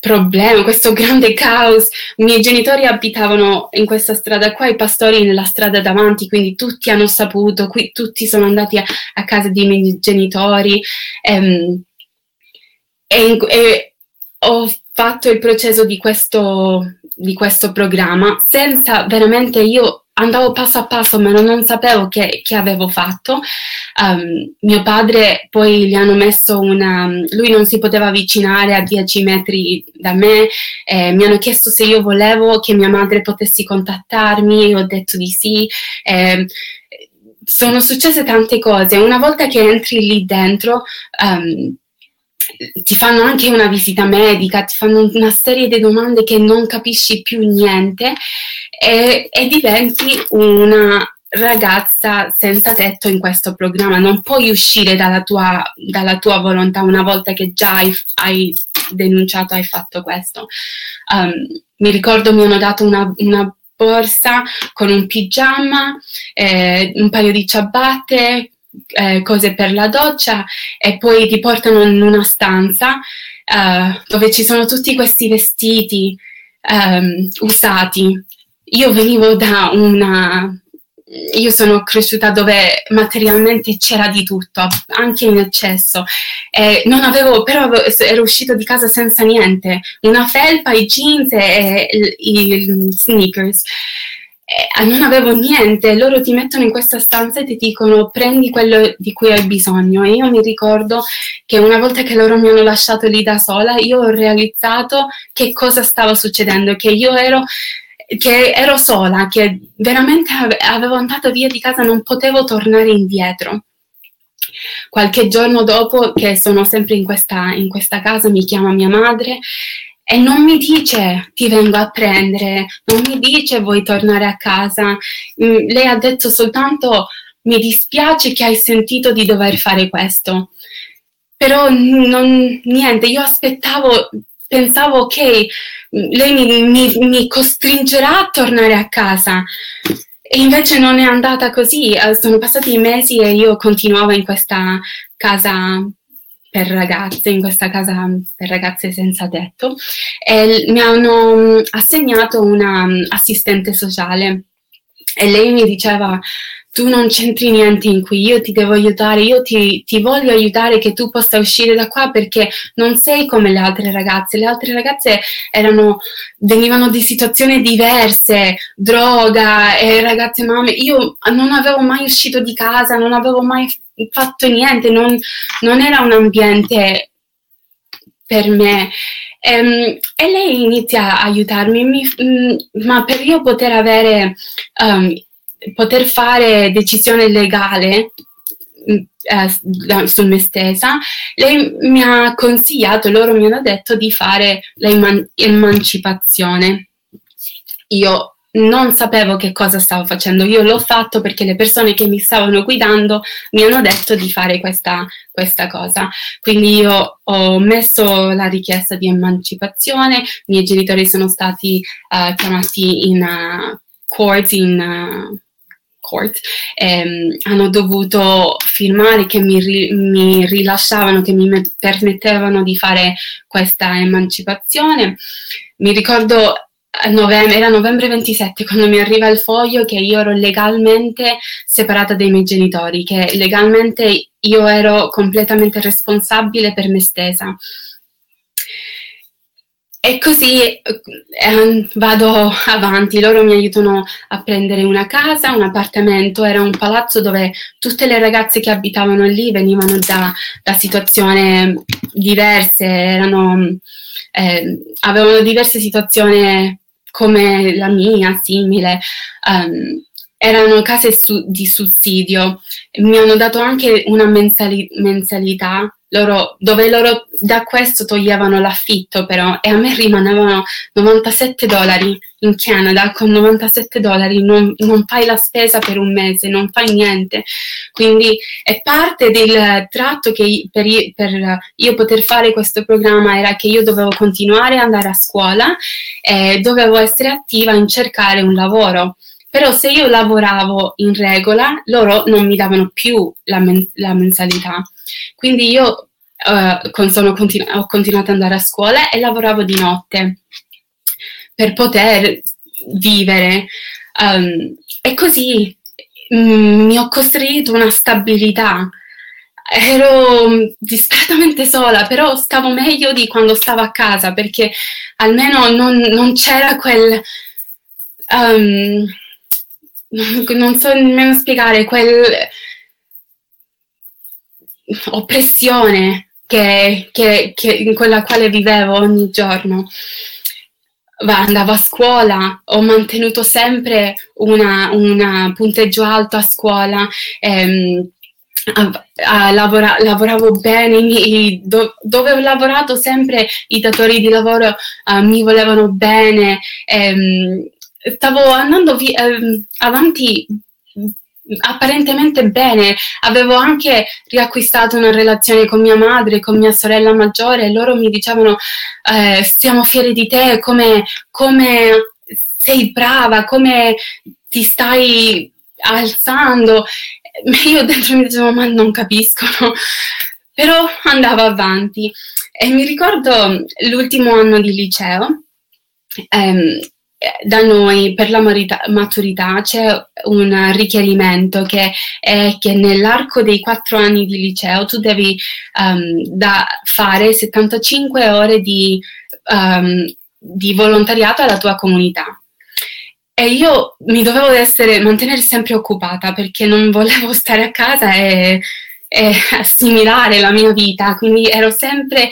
problema, questo grande caos. I miei genitori abitavano in questa strada qua, i pastori nella strada davanti, quindi tutti hanno saputo, qui tutti sono andati a, a casa dei miei genitori. Ehm, e, e, ho fatto il processo di questo, di questo programma senza veramente io andavo passo a passo, ma non sapevo che, che avevo fatto. Um, mio padre poi gli hanno messo una... lui non si poteva avvicinare a 10 metri da me, eh, mi hanno chiesto se io volevo che mia madre potessi contattarmi, ho detto di sì. Eh, sono successe tante cose. Una volta che entri lì dentro, um, ti fanno anche una visita medica, ti fanno una serie di domande che non capisci più niente e, e diventi una ragazza senza tetto in questo programma. Non puoi uscire dalla tua, dalla tua volontà una volta che già hai, hai denunciato, hai fatto questo. Um, mi ricordo mi hanno dato una, una borsa con un pigiama, eh, un paio di ciabatte, eh, cose per la doccia e poi ti portano in una stanza eh, dove ci sono tutti questi vestiti um, usati. Io venivo da una... Io sono cresciuta dove materialmente c'era di tutto, anche in eccesso. E non avevo, però ero uscito di casa senza niente, una felpa, i jeans e i sneakers eh, non avevo niente, loro ti mettono in questa stanza e ti dicono prendi quello di cui hai bisogno e io mi ricordo che una volta che loro mi hanno lasciato lì da sola io ho realizzato che cosa stava succedendo, che io ero che ero sola, che veramente avevo andato via di casa, non potevo tornare indietro. Qualche giorno dopo che sono sempre in questa, in questa casa mi chiama mia madre e non mi dice ti vengo a prendere, non mi dice vuoi tornare a casa. Mm, lei ha detto soltanto mi dispiace che hai sentito di dover fare questo. Però non, niente, io aspettavo, pensavo ok, lei mi, mi, mi costringerà a tornare a casa. E invece non è andata così, eh, sono passati mesi e io continuavo in questa casa per ragazze, in questa casa per ragazze senza tetto, e mi hanno mm, assegnato una mm, assistente sociale. E lei mi diceva tu non c'entri niente in qui, io ti devo aiutare, io ti, ti, voglio aiutare che tu possa uscire da qua perché non sei come le altre ragazze. Le altre ragazze erano, venivano di situazioni diverse, droga, e ragazze mamme. Io non avevo mai uscito di casa, non avevo mai fatto niente, non, non era un ambiente per me. Um, e lei inizia a aiutarmi, mi, um, ma per io poter avere, um, poter fare decisione legale uh, su me stessa, lei mi ha consigliato, loro mi hanno detto di fare l'emancipazione. Io non sapevo che cosa stavo facendo, io l'ho fatto perché le persone che mi stavano guidando mi hanno detto di fare questa, questa cosa. Quindi io ho messo la richiesta di emancipazione, i miei genitori sono stati uh, chiamati in uh, court, in uh, court, ehm, hanno dovuto firmare che mi, ri- mi rilasciavano, che mi me- permettevano di fare questa emancipazione. Mi ricordo novembre, era novembre 27 quando mi arriva il foglio che io ero legalmente separata dai miei genitori, che legalmente io ero completamente responsabile per me stessa. E così eh, vado avanti, loro mi aiutano a prendere una casa, un appartamento, era un palazzo dove tutte le ragazze che abitavano lì venivano da, da situazioni diverse, erano, eh, avevano diverse situazioni come la mia, simile. Um, erano case su, di sussidio, mi hanno dato anche una mensali, mensalità loro, dove loro da questo toglievano l'affitto però e a me rimanevano 97 dollari in Canada con 97 dollari non, non, fai la spesa per un mese, non fai niente. Quindi è parte del tratto che per, per io poter fare questo programma era che io dovevo continuare ad andare a scuola e dovevo essere attiva in cercare un lavoro. Però se io lavoravo in regola, loro non mi davano più la, men- la mensalità. Quindi io uh, continu- ho continuato ad andare a scuola e lavoravo di notte per poter vivere. Um, e così mm, mi ho costruito una stabilità. Ero disperatamente sola, però stavo meglio di quando stavo a casa perché almeno non, non c'era quel... Um, non so nemmeno spiegare, quel oppressione che, che, che, in quella quale vivevo ogni giorno. andavo a scuola, ho mantenuto sempre un punteggio alto a scuola. Ehm, a, a lavora, lavoravo bene, mi, do, dove ho lavorato sempre i datori di lavoro uh, mi volevano bene, ehm, stavo andando vi- ehm, avanti apparentemente bene. Avevo anche riacquistato una relazione con mia madre, con mia sorella maggiore e loro mi dicevano eh, stiamo fieri di te, come, come sei brava, come ti stai alzando. Io dentro mi dicevo ma non capiscono, però andavo avanti. E mi ricordo l'ultimo anno di liceo, ehm, da noi per la maturità c'è un richiarimento che è che nell'arco dei quattro anni di liceo tu devi um, fare 75 ore di, um, di volontariato alla tua comunità. E io mi dovevo essere, mantenere sempre occupata perché non volevo stare a casa e eh, assimilare la mia vita, quindi ero sempre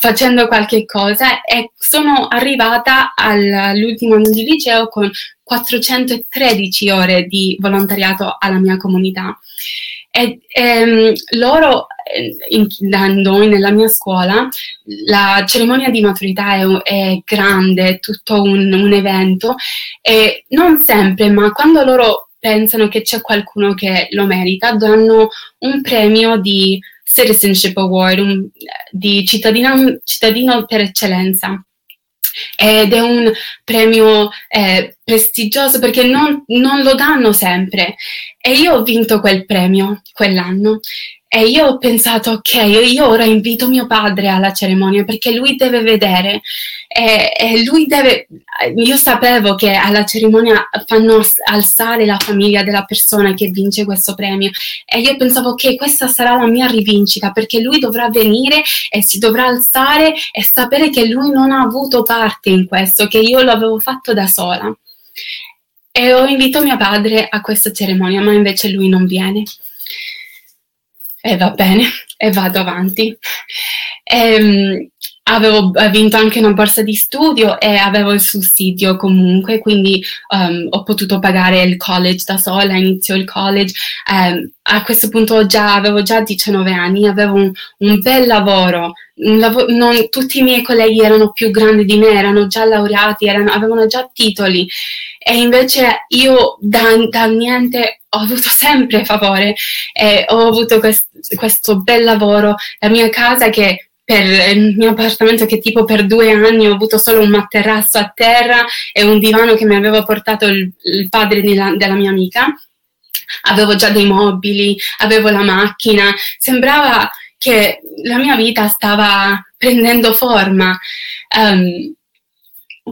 facendo qualche cosa e sono arrivata all'ultimo anno di liceo con 413 ore di volontariato alla mia comunità. E ehm, loro, eh, in, da noi, nella mia scuola, la cerimonia di maturità è, è grande, è tutto un, un evento e non sempre, ma quando loro pensano che c'è qualcuno che lo merita, danno un premio di Citizenship Award, un, di cittadino, cittadino per eccellenza ed è un premio eh, prestigioso perché non, non, lo danno sempre. E io ho vinto quel premio quell'anno e io ho pensato, ok, io ora invito mio padre alla cerimonia perché lui deve vedere. E, e lui deve, io sapevo che alla cerimonia fanno alzare la famiglia della persona che vince questo premio. E io pensavo, ok, questa sarà la mia rivincita perché lui dovrà venire e si dovrà alzare e sapere che lui non ha avuto parte in questo, che io l'avevo fatto da sola. E ho invitato mio padre a questa cerimonia, ma invece lui non viene e va bene, e vado avanti. E, ehm, avevo vinto anche una borsa di studio e avevo il sussidio comunque, quindi um, ho potuto pagare il college da sola, inizio il college. Um, a questo punto già, avevo già 19 anni, avevo un, un bel lavoro, lav- non, tutti i miei colleghi erano più grandi di me, erano già laureati, erano, avevano già titoli. E invece io da, da niente ho avuto sempre favore e ho avuto quest- questo bel lavoro, la mia casa che per il mio appartamento che tipo per due anni ho avuto solo un materasso a terra e un divano che mi aveva portato il, il padre della, della mia amica. Avevo già dei mobili, avevo la macchina, sembrava che la mia vita stava prendendo forma. Um,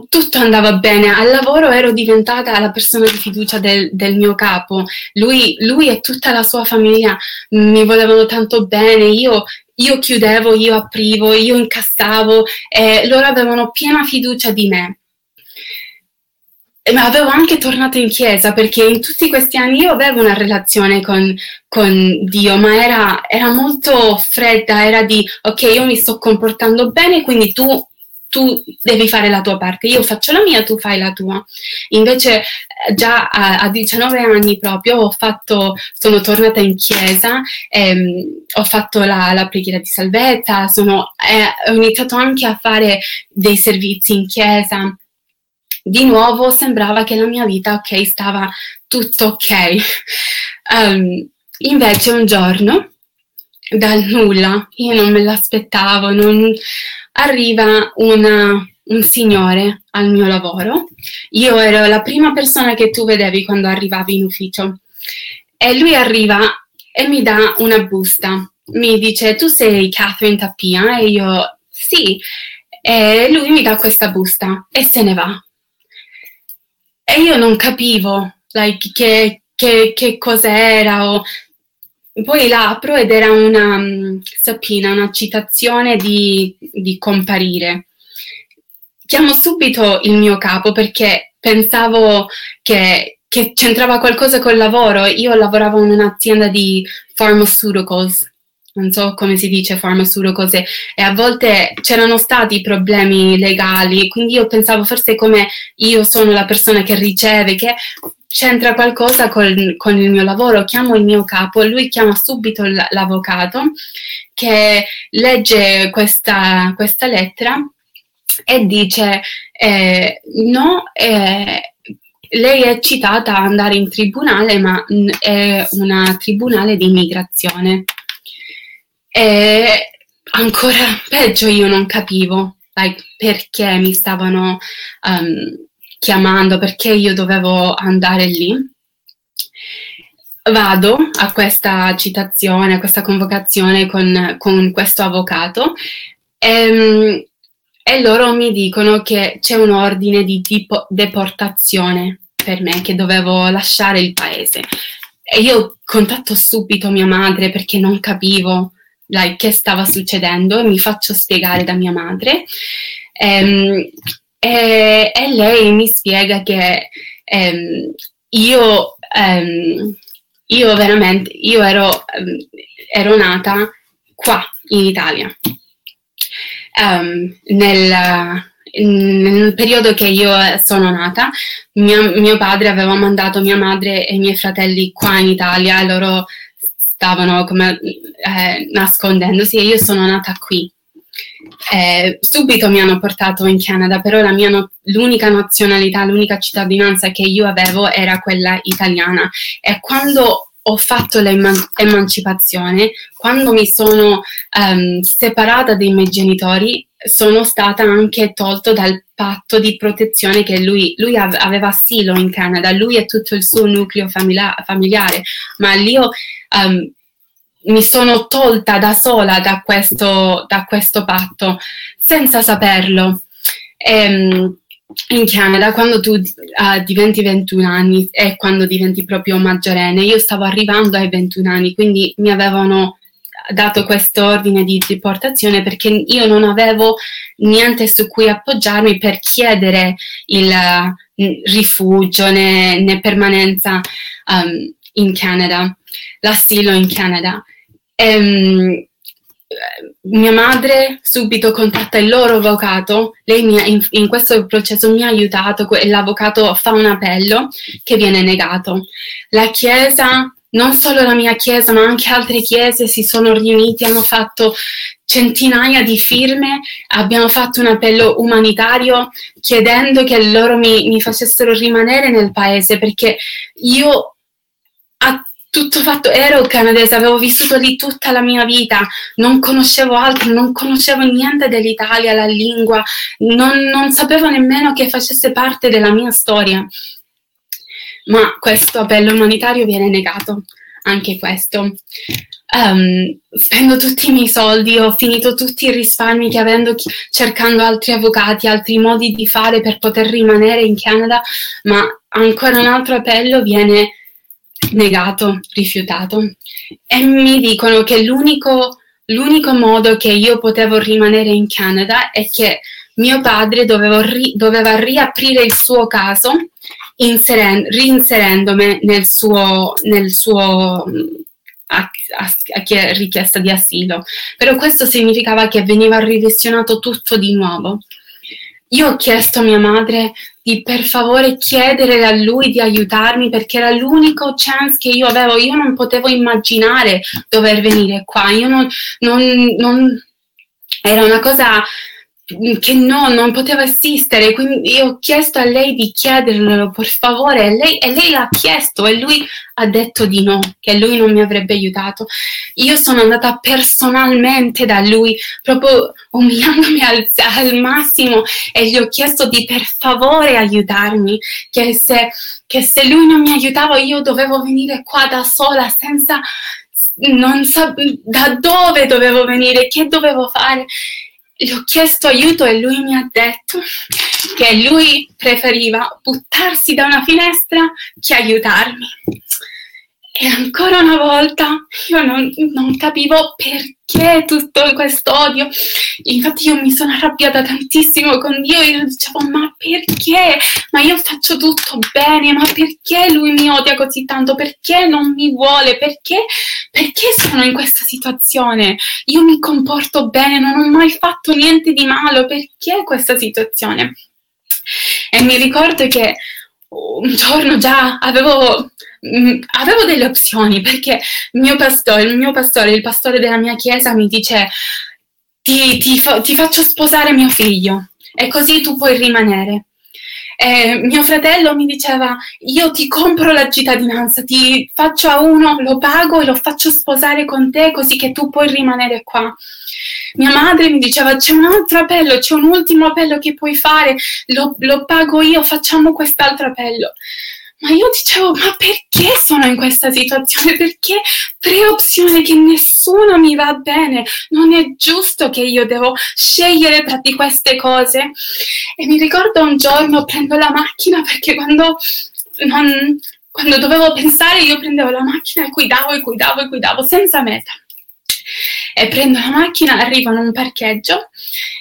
tutto andava bene, al lavoro ero diventata la persona di fiducia del, del mio capo, lui, lui, e tutta la sua famiglia mi volevano tanto bene, io, io chiudevo, io aprivo, io incassavo e loro avevano piena fiducia di me. Ma avevo anche tornato in chiesa perché in tutti questi anni io avevo una relazione con, con Dio, ma era, era molto fredda, era di ok, io mi sto comportando bene, quindi tu tu devi fare la tua parte, io faccio la mia, tu fai la tua. Invece già a, a 19 anni proprio fatto, sono tornata in chiesa, ehm, ho fatto la, la, preghiera di salvezza, sono, eh, ho iniziato anche a fare dei servizi in chiesa. Di nuovo sembrava che la mia vita, ok, stava tutto ok. Um, invece un giorno, dal nulla, io non me l'aspettavo, non... arriva una, un signore al mio lavoro. Io ero la prima persona che tu vedevi quando arrivavi in ufficio. E lui arriva e mi dà una busta. Mi dice, tu sei Catherine Tappia? E io, sì. E lui mi dà questa busta e se ne va. E io non capivo like, che, che, che cos'era o poi l'apro ed era una um, sapina, una citazione di, di comparire chiamo subito il mio capo perché pensavo che, che c'entrava qualcosa col lavoro. Io lavoravo in un'azienda di pharmaceuticals, non so come si dice pharmaceuticals, e, e a volte c'erano stati problemi legali, quindi io pensavo forse come io sono la persona che riceve, che c'entra qualcosa col, con il mio lavoro, chiamo il mio capo, lui chiama subito l'avvocato che legge questa, questa lettera e dice eh, no, eh, lei è citata ad andare in tribunale, ma è una tribunale di immigrazione. E ancora peggio io non capivo like, perché mi stavano um, chiamando, perché io dovevo andare lì. Vado a questa citazione, a questa convocazione con, con questo avvocato e, e loro mi dicono che c'è un ordine di tipo deportazione per me, che dovevo lasciare il paese. E io contatto subito mia madre perché non capivo like, che stava succedendo e mi faccio spiegare da mia madre. Um, e, e, lei mi spiega che um, io, um, io veramente io ero, ero nata qua in Italia um, nel, nel periodo che io sono nata, mio, mio, padre aveva mandato mia madre e i miei fratelli qua in Italia loro stavano come eh, nascondendosi e io sono nata qui. Eh, subito mi hanno portato in Canada, però la mia no- l'unica nazionalità, l'unica cittadinanza che io avevo era quella italiana. E quando ho fatto l'emancipazione, quando mi sono um, separata dai miei genitori, sono stata anche tolta dal patto di protezione che lui, lui aveva asilo in Canada, lui e tutto il suo nucleo famiglia- familiare, ma io um, mi sono tolta da sola da questo, da questo patto senza saperlo. E, um, in Canada quando tu uh, diventi 21 anni e quando diventi proprio maggiorenne, io stavo arrivando ai 21 anni, quindi mi avevano dato questo ordine di deportazione perché io non avevo niente su cui appoggiarmi per chiedere il uh, rifugio né, né permanenza um, in Canada, l'asilo in Canada. Um, mia madre subito contatta il loro avvocato, lei mi in, in, questo processo mi ha aiutato e l'avvocato fa un appello che viene negato. La Chiesa, non solo la mia Chiesa, ma anche altre Chiese si sono riuniti, hanno fatto centinaia di firme, abbiamo fatto un appello umanitario chiedendo che loro mi, mi facessero rimanere nel paese perché io a tutto fatto, ero canadese, avevo vissuto lì tutta la mia vita, non conoscevo altro, non conoscevo niente dell'Italia, la lingua, non, non sapevo nemmeno che facesse parte della mia storia. Ma questo appello umanitario viene negato, anche questo. Um, spendo tutti i miei soldi, ho finito tutti i risparmi che avendo cercando altri avvocati, altri modi di fare per poter rimanere in Canada, ma ancora un altro appello viene negato, rifiutato e mi dicono che l'unico, l'unico modo che io potevo rimanere in Canada è che mio padre ri, doveva riaprire il suo caso inseren, reinserendomi nel suo, nel suo a, a, a richiesta di asilo. Però questo significava che veniva rivisionato tutto di nuovo. Io ho chiesto a mia madre di per favore chiedere a lui di aiutarmi perché era l'unico chance che io avevo. Io non potevo immaginare dover venire qua. Io non, non, non era una cosa che no, non poteva esistere, quindi ho chiesto a lei di chiedermelo per favore e lei, e lei l'ha chiesto e lui ha detto di no, che lui non mi avrebbe aiutato. Io sono andata personalmente da lui, proprio umiliandomi al, al massimo e gli ho chiesto di per favore aiutarmi, che se, che se lui non mi aiutava io dovevo venire qua da sola senza non so da dove dovevo venire, che dovevo fare gli ho chiesto aiuto e lui mi ha detto che lui preferiva buttarsi da una finestra che aiutarmi. E ancora una volta io non, non capivo perché tutto questo odio. Infatti io mi sono arrabbiata tantissimo con Dio e io dicevo ma perché? Ma io faccio tutto bene, ma perché lui mi odia così tanto? Perché non mi vuole? Perché? Perché sono in questa situazione? Io mi comporto bene, non ho mai fatto niente di malo, perché questa situazione? E mi ricordo che un giorno già avevo Mm, avevo delle opzioni perché il mio pastore, il mio pastore, il pastore della mia chiesa mi dice ti, ti, fa, ti faccio sposare mio figlio e così tu puoi rimanere. E mio fratello mi diceva io ti compro la cittadinanza, ti faccio a uno, lo pago e lo faccio sposare con te così che tu puoi rimanere qua. Mia madre mi diceva c'è un altro appello, c'è un ultimo appello che puoi fare, lo, lo pago io, facciamo quest'altro appello. Ma io dicevo, ma perché sono in questa situazione? Perché tre opzioni che nessuno mi va bene? Non è giusto che io devo scegliere tra di queste cose. E mi ricordo un giorno prendo la macchina perché quando, non, quando dovevo pensare io prendevo la macchina e guidavo e guidavo e guidavo senza meta e prendo la macchina, arrivo in un parcheggio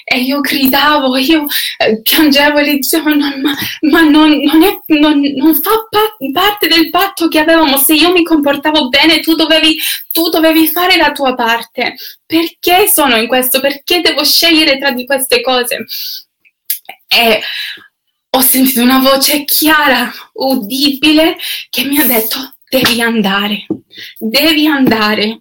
e io gridavo, io eh, piangevo e gli dicevo no, ma, ma non, non, è, non, non, fa pa- parte del patto che avevamo, se io mi comportavo bene tu dovevi, tu dovevi fare la tua parte. Perché sono in questo? Perché devo scegliere tra di queste cose? E ho sentito una voce chiara, udibile, che mi ha detto devi andare, devi andare.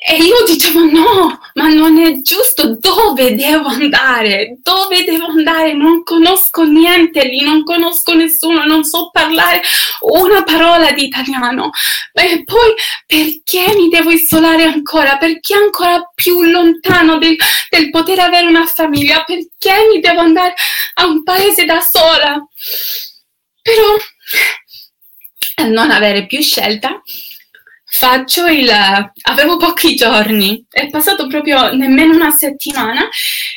E io dicevo no, ma non è giusto, dove devo andare? Dove devo andare? Non conosco niente lì, non conosco nessuno, non so parlare una parola di italiano. E poi perché mi devo isolare ancora? Perché ancora più lontano del, del poter avere una famiglia? Perché mi devo andare a un paese da sola? Però non avere più scelta, faccio il... avevo pochi giorni, è passato proprio nemmeno una settimana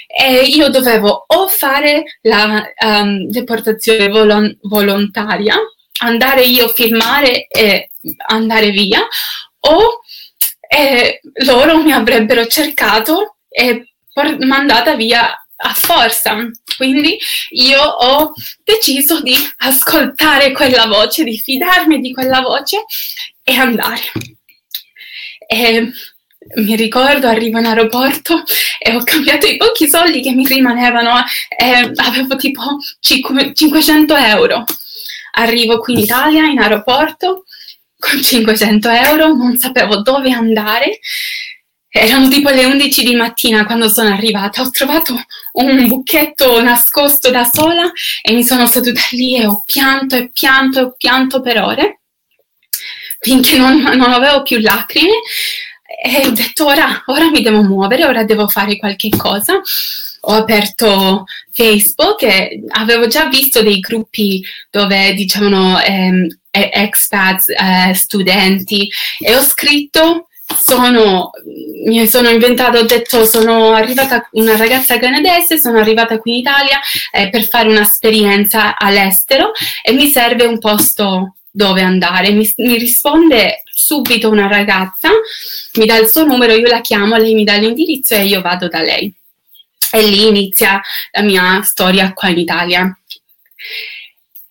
e io dovevo o fare la um, deportazione volon- volontaria, andare io a firmare e andare via, o eh, loro mi avrebbero cercato e por- mandata via a forza. Quindi io ho deciso di ascoltare quella voce, di fidarmi di quella voce e andare. E mi ricordo, arrivo in aeroporto e ho cambiato i pochi soldi che mi rimanevano e avevo tipo 500 euro. Arrivo qui in Italia, in aeroporto, con 500 euro, non sapevo dove andare. Erano tipo le 11 di mattina quando sono arrivata. Ho trovato un buchetto nascosto da sola e mi sono seduta lì e ho pianto e pianto e pianto per ore finché non, non avevo più lacrime e ho detto ora, ora mi devo muovere, ora devo fare qualche cosa ho aperto Facebook e avevo già visto dei gruppi dove dicevano ehm, expats, eh, studenti e ho scritto sono, mi sono inventata, ho detto sono arrivata una ragazza canadese, sono arrivata qui in Italia eh, per fare un'esperienza all'estero e mi serve un posto dove andare. Mi, mi, risponde subito una ragazza, mi dà il suo numero, io la chiamo, lei mi dà l'indirizzo e io vado da lei. E lì inizia la mia storia qua in Italia.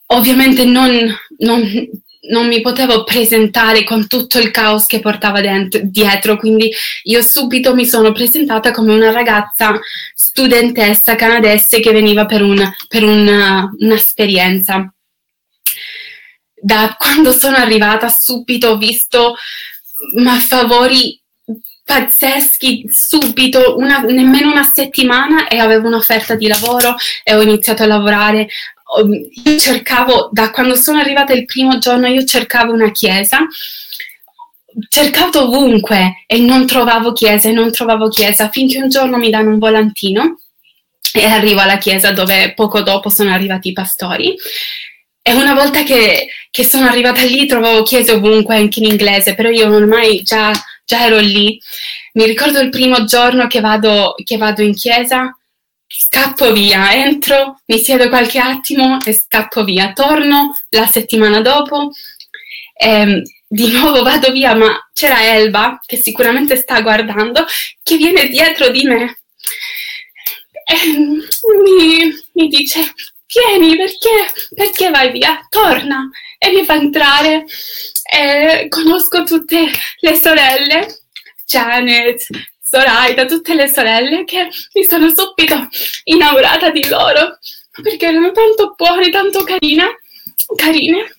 Ovviamente non, non, non mi potevo presentare con tutto il caos che portava dentro, dietro, quindi io subito mi sono presentata come una ragazza studentessa canadese che veniva per, un, per una, un'esperienza. Da quando sono arrivata subito ho visto ma favori pazzeschi subito, una, nemmeno una settimana e avevo un'offerta di lavoro e ho iniziato a lavorare. Io cercavo, da quando sono arrivata il primo giorno, io cercavo una chiesa, cercato ovunque e non trovavo chiesa e non trovavo chiesa, finché un giorno mi danno un volantino e arrivo alla chiesa dove poco dopo sono arrivati i pastori. E una volta che, che sono arrivata lì trovavo chiese ovunque, anche in inglese, però io ormai già già ero lì. Mi ricordo il primo giorno che vado, che vado in chiesa, scappo via, entro, mi siedo qualche attimo e scappo via. Torno la settimana dopo, e di nuovo vado via, ma c'era Elba, che sicuramente sta guardando, che viene dietro di me. E mi, mi dice vieni perché, perché vai via, torna e mi fa entrare. E conosco tutte le sorelle, Janet, Zoraida, tutte le sorelle che mi sono subito innamorata di loro perché erano tanto buone, tanto carine, carine,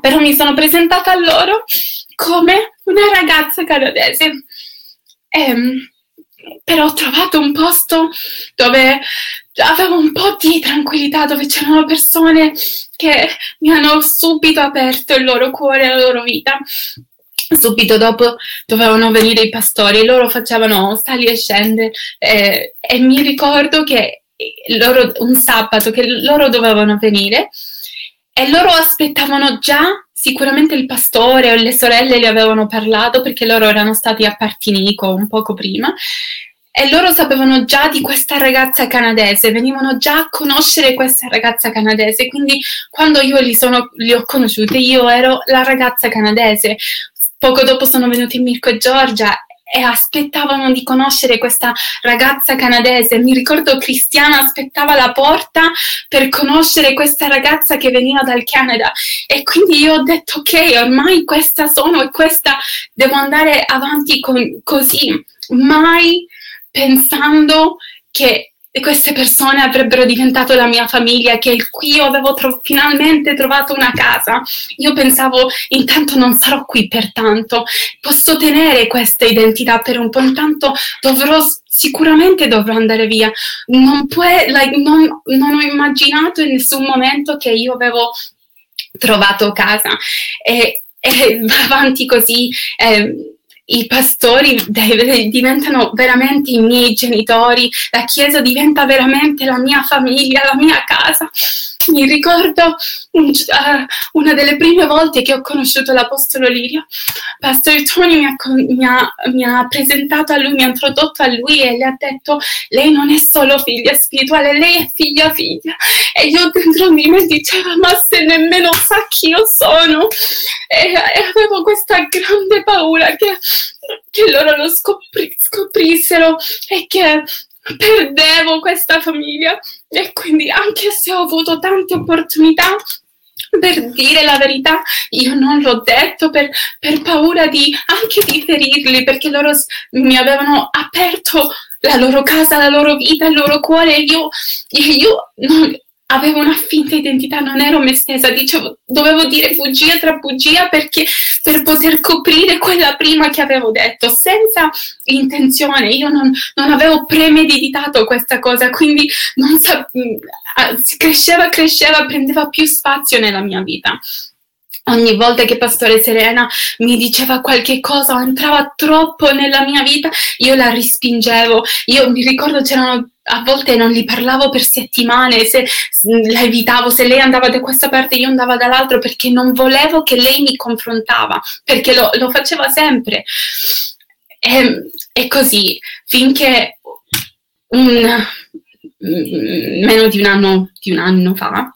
però mi sono presentata a loro come una ragazza canadese. E, ehm, però ho trovato un posto dove avevo un po' di tranquillità, dove c'erano persone che mi hanno subito aperto il loro cuore, la loro vita. Subito dopo dovevano venire i pastori, loro facevano sali e scende eh, e mi ricordo che loro, un sabato che loro dovevano venire e loro aspettavano già, sicuramente il pastore o le sorelle le avevano parlato perché loro erano stati a Partinico un poco prima e loro sapevano già di questa ragazza canadese, venivano già a conoscere questa ragazza canadese, quindi quando io li, sono, li ho conosciuti io ero la ragazza canadese. Poco dopo sono venuti Mirko e Giorgia e aspettavano di conoscere questa ragazza canadese. Mi ricordo Cristiana aspettava la porta per conoscere questa ragazza che veniva dal Canada e quindi io ho detto ok, ormai questa sono e questa devo andare avanti con, così. Mai pensando che queste persone avrebbero diventato la mia famiglia, che qui io avevo tro- finalmente trovato una casa. Io pensavo, intanto non sarò qui per tanto, posso tenere questa identità per un po', intanto dovrò, sicuramente dovrò andare via. Non, può, like, non, non ho immaginato in nessun momento che io avevo trovato casa. E, e avanti così. Eh, i pastori diventano veramente i miei genitori, la Chiesa diventa veramente la mia famiglia, la mia casa. Mi ricordo un, uh, una delle prime volte che ho conosciuto l'Apostolo Lirio, Pastor Tony mi ha, mi, ha, mi ha, presentato a lui, mi ha introdotto a lui e le ha detto lei non è solo figlia spirituale, lei è figlia figlia. E io dentro di me dicevo ma se nemmeno sa chi io sono. E, e avevo questa grande paura che, che loro lo scopri, scoprissero e che perdevo questa famiglia e quindi anche se ho avuto tante opportunità per dire la verità, io non l'ho detto per, per paura di anche di ferirli, perché loro mi avevano aperto la loro casa, la loro vita, il loro cuore. Io, io non, avevo una finta identità, non ero me stessa, dicevo, dovevo dire bugia tra bugia perché per poter coprire quella prima che avevo detto, senza intenzione, io non, non avevo premeditato questa cosa, quindi non sa- cresceva, cresceva, prendeva più spazio nella mia vita. Ogni volta che Pastore Serena mi diceva qualche cosa o entrava troppo nella mia vita, io la respingevo. Io mi ricordo c'erano a volte non gli parlavo per settimane, se la evitavo, se lei andava da questa parte io andavo dall'altra perché non volevo che lei mi confrontava, perché lo, lo faceva sempre. E, e, così, finché un, meno di un anno, di un anno fa,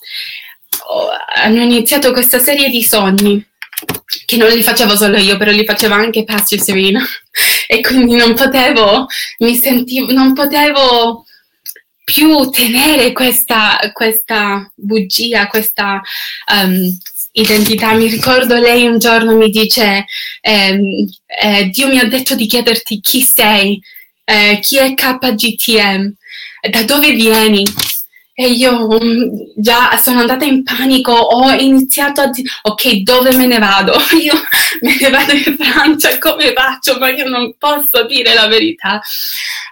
hanno iniziato questa serie di sogni che non li facevo solo io, però li faceva anche Pastor Serena e quindi non potevo, mi sentivo, non potevo più tenere questa, questa bugia, questa um, identità. Mi ricordo lei un giorno mi dice, eh, eh, Dio mi ha detto di chiederti chi sei, eh, chi è KGTM, da dove vieni. E io um, già sono andata in panico, ho iniziato a dire, ok, dove me ne vado? Io me ne vado in Francia, come faccio? Ma io non posso dire la verità.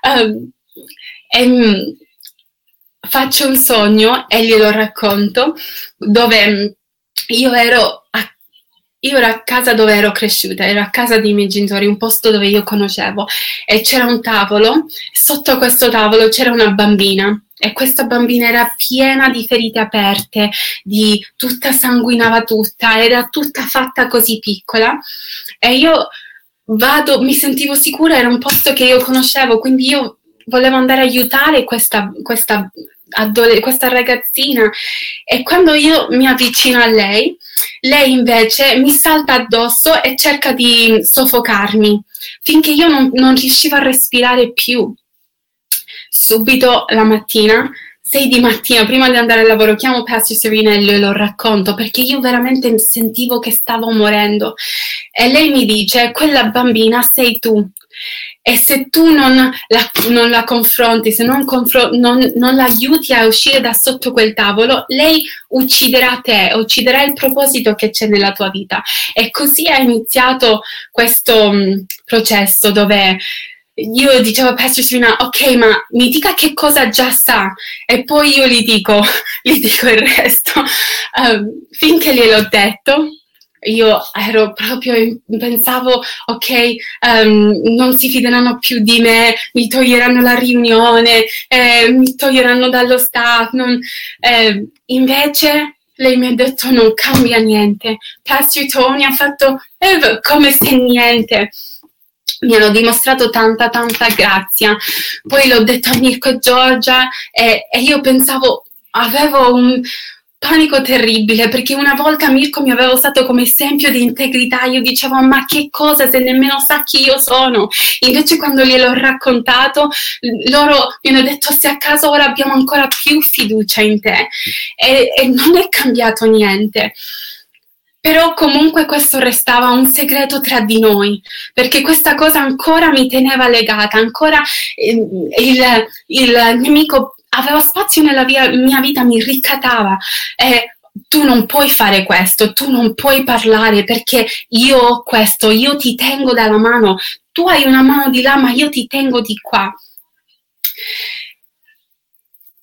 Um, e, mm, faccio un sogno e glielo racconto, dove mm, io ero a io ero a casa dove ero cresciuta, ero a casa dei miei genitori, un posto dove io conoscevo e c'era un tavolo, sotto questo tavolo c'era una bambina e questa bambina era piena di ferite aperte, di tutta sanguinava tutta, era tutta fatta così piccola e io vado, mi sentivo sicura, era un posto che io conoscevo, quindi io volevo andare a aiutare questa, questa, adole- questa ragazzina e quando io mi avvicino a lei, lei invece mi salta addosso e cerca di soffocarmi finché io non, non riuscivo a respirare più. Subito la mattina 6 di mattina, prima di andare al lavoro, chiamo Pastor Serena e le lo racconto perché io veramente sentivo che stavo morendo. E lei mi dice: Quella bambina sei tu. E se tu non la, non la confronti, se non, confro- non, non la aiuti a uscire da sotto quel tavolo, lei ucciderà te, ucciderà il proposito che c'è nella tua vita. E così è iniziato questo um, processo dove io dicevo a Pastor Serena, ok, ma mi dica che cosa già sa e poi io gli dico, gli dico il resto. Um, finché gliel'ho detto, io ero proprio, pensavo, ok, um, non si fideranno più di me, mi toglieranno la riunione, eh, mi toglieranno dallo staff. Non, eh, invece lei mi ha detto non cambia niente. Pastor Tony ha fatto eh, come se niente mi hanno dimostrato tanta tanta grazia. Poi l'ho detto a Mirko e Giorgia e, e io pensavo, avevo un, panico terribile perché una volta Mirko mi aveva usato come esempio di integrità, io dicevo ma che cosa se nemmeno sa chi io sono, invece quando gliel'ho raccontato loro mi hanno detto se a caso ora abbiamo ancora più fiducia in te e, e non è cambiato niente. Però comunque questo restava un segreto tra di noi, perché questa cosa ancora mi teneva legata, ancora eh, il, il nemico aveva spazio nella via, mia vita, mi ricattava. E tu non puoi fare questo, tu non puoi parlare perché io ho questo, io ti tengo dalla mano, tu hai una mano di là, ma io ti tengo di qua.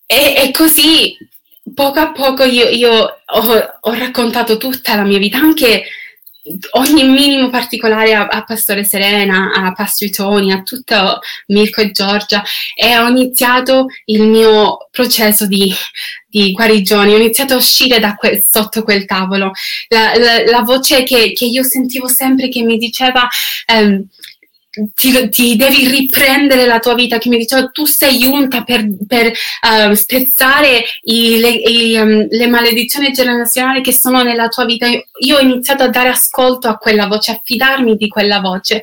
E, e così poco a poco io, io ho, ho, raccontato tutta la mia vita, anche ogni minimo particolare a, a, Pastore Serena, a Pastor Tony, a tutto Mirko e Giorgia e ho iniziato il mio processo di, di guarigione, ho iniziato a uscire da que- sotto quel tavolo. La, la, la voce che, che, io sentivo sempre che mi diceva... Um, ti, ti, devi riprendere la tua vita, che mi diceva tu sei unta per, per uh, spezzare i, le, i, um, le, maledizioni generazionali che sono nella tua vita. Io, io, ho iniziato a dare ascolto a quella voce, a fidarmi di quella voce,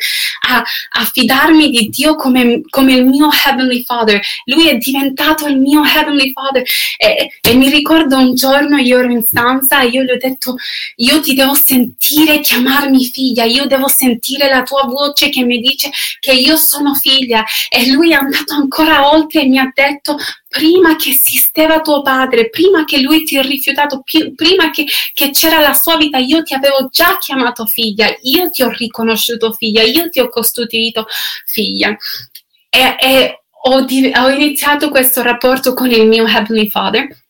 a, a fidarmi di Dio come, come, il mio Heavenly Father. Lui è diventato il mio Heavenly Father. E, e mi ricordo un giorno io ero in stanza e io gli ho detto, io ti devo sentire chiamarmi figlia, io devo sentire la tua voce che mi dice dice che io sono figlia e lui è andato ancora oltre e mi ha detto prima che esisteva tuo padre, prima che lui ti ha rifiutato, prima che, che, c'era la sua vita, io ti avevo già chiamato figlia, io ti ho riconosciuto figlia, io ti ho costituito figlia. E, e ho, ho iniziato questo rapporto con il mio Heavenly Father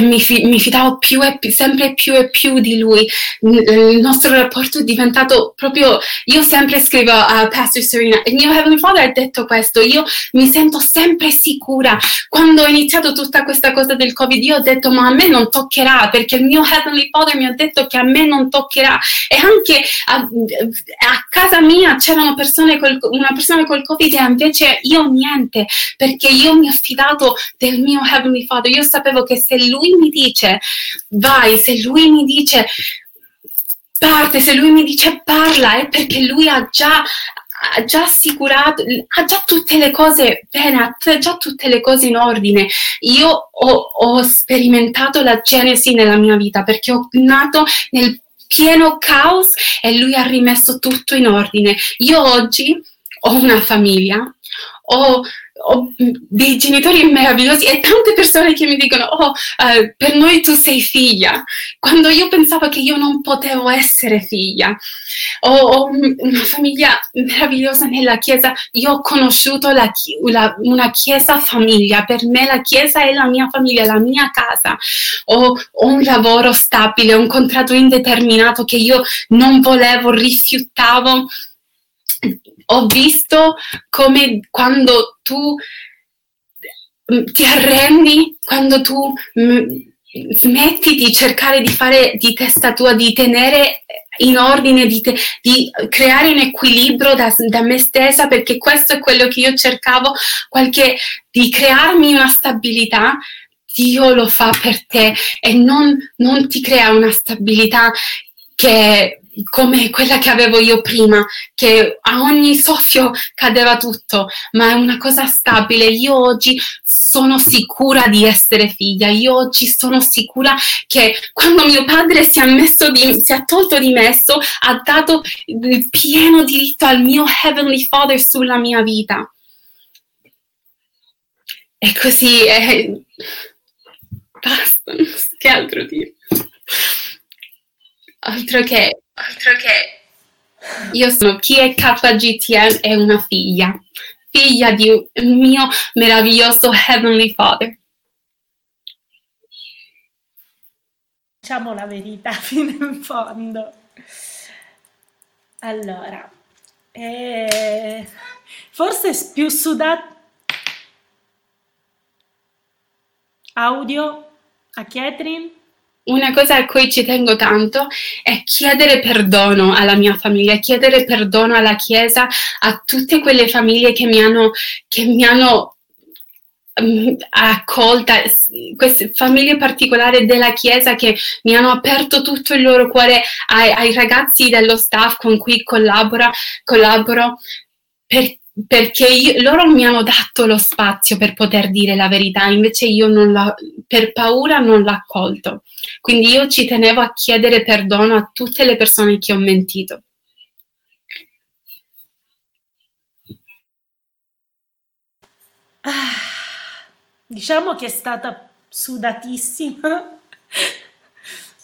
mi, fi, mi, fidavo più e più, sempre più e più di lui. Il nostro rapporto è diventato proprio. Io sempre scrivo a Pastor Serena, il mio Heavenly Father ha detto questo. Io mi sento sempre sicura. Quando ho iniziato tutta questa cosa del Covid, io ho detto: Ma a me non toccherà perché il mio Heavenly Father mi ha detto che a me non toccherà. E anche a, a casa mia c'erano persone col, una persona col Covid e invece io niente perché io mi ho fidato del mio Heavenly Father. Io sapevo che se lui mi dice vai, se lui mi dice parte, se lui mi dice parla, è perché lui ha già ha già assicurato, ha già tutte le cose bene, ha già tutte le cose in ordine. Io ho, ho sperimentato la Genesi nella mia vita perché ho nato nel pieno caos e lui ha rimesso tutto in ordine. Io oggi ho una famiglia, ho ho dei genitori meravigliosi e tante persone che mi dicono, oh, uh, per noi tu sei figlia, quando io pensavo che io non potevo essere figlia. Ho, ho una famiglia meravigliosa nella Chiesa, io ho conosciuto la, la, una Chiesa famiglia, per me la Chiesa è la mia famiglia, la mia casa. Ho, ho un lavoro stabile, un contratto indeterminato che io non volevo, rifiutavo ho visto come quando tu mm, ti arrendi, quando tu mm, smetti di cercare di fare di testa tua, di tenere in ordine, di, te, di creare un equilibrio da, da, me stessa, perché questo è quello che io cercavo, qualche, di crearmi una stabilità. Dio lo fa per te e non, non ti crea una stabilità che come quella che avevo io prima, che a ogni soffio cadeva tutto, ma è una cosa stabile. Io oggi sono sicura di essere figlia, io oggi sono sicura che quando mio padre si è, di, si è tolto di messo, ha dato il pieno diritto al mio Heavenly Father sulla mia vita. E così è... Basta, che altro dire? Altro che Altro che io sono chi è KGTM è una figlia, figlia di un mio meraviglioso Heavenly Father. Diciamo la verità fino in fondo. Allora, eh, forse più sudato audio a Catherine una cosa a cui ci tengo tanto è chiedere perdono alla mia famiglia, chiedere perdono alla Chiesa, a tutte quelle famiglie che mi hanno, che mi hanno um, accolta, queste famiglie particolari della Chiesa che mi hanno aperto tutto il loro cuore ai, ai ragazzi dello staff con cui collabora, collaboro. Per, perché io, loro mi hanno dato lo spazio per poter dire la verità, invece io la, per paura non l'ho accolto. Quindi io ci tenevo a chiedere perdono a tutte le persone che ho mentito. Ah, diciamo che è stata sudatissima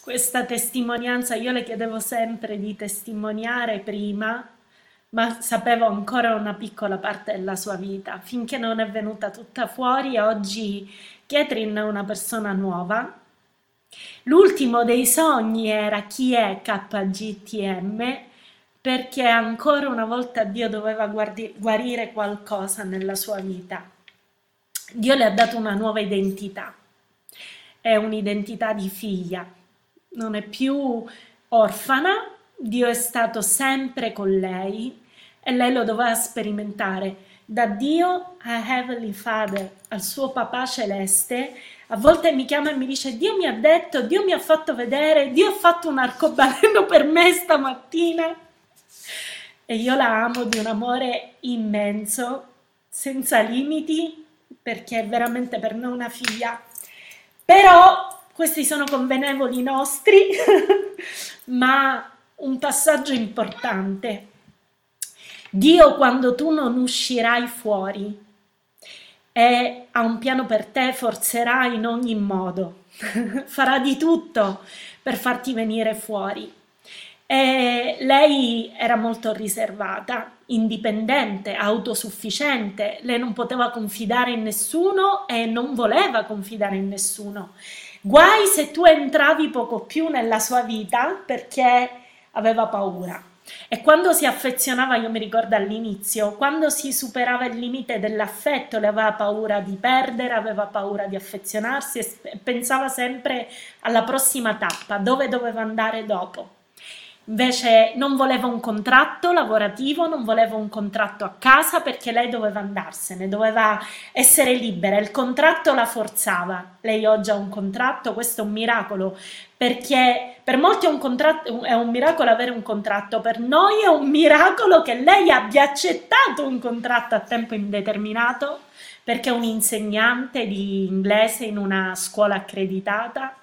questa testimonianza. Io le chiedevo sempre di testimoniare prima ma sapevo ancora una piccola parte della sua vita, finché non è venuta tutta fuori. Oggi Catherine è una persona nuova. L'ultimo dei sogni era chi è KGTM, perché ancora una volta Dio doveva guardi- guarire qualcosa nella sua vita. Dio le ha dato una nuova identità, è un'identità di figlia, non è più orfana, Dio è stato sempre con lei, e lei lo doveva sperimentare da Dio a Heavenly Father, al suo papà celeste. A volte mi chiama e mi dice: Dio mi ha detto, Dio mi ha fatto vedere, Dio ha fatto un arcobaleno per me stamattina. E io la amo di un amore immenso, senza limiti, perché è veramente per me una figlia. Però questi sono convenevoli nostri, ma un passaggio importante Dio quando tu non uscirai fuori e ha un piano per te, forzerà in ogni modo, farà di tutto per farti venire fuori. E lei era molto riservata, indipendente, autosufficiente, lei non poteva confidare in nessuno e non voleva confidare in nessuno. Guai se tu entravi poco più nella sua vita perché aveva paura. E quando si affezionava, io mi ricordo all'inizio, quando si superava il limite dell'affetto, le aveva paura di perdere, aveva paura di affezionarsi e pensava sempre alla prossima tappa, dove doveva andare dopo. Invece non voleva un contratto lavorativo, non voleva un contratto a casa perché lei doveva andarsene, doveva essere libera. Il contratto la forzava. Lei oggi ha un contratto, questo è un miracolo perché per molti è un, contratto, è un miracolo avere un contratto, per noi è un miracolo che lei abbia accettato un contratto a tempo indeterminato perché è un insegnante di inglese in una scuola accreditata.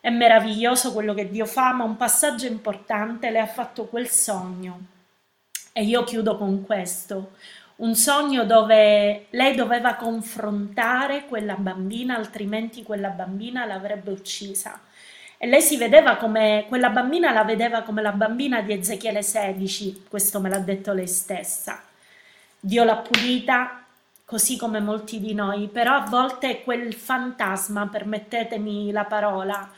È meraviglioso quello che Dio fa, ma un passaggio importante, le ha fatto quel sogno. E io chiudo con questo, un sogno dove lei doveva confrontare quella bambina, altrimenti quella bambina l'avrebbe uccisa. E lei si vedeva come, quella bambina la vedeva come la bambina di Ezechiele 16, questo me l'ha detto lei stessa. Dio l'ha pulita, così come molti di noi, però a volte quel fantasma, permettetemi la parola,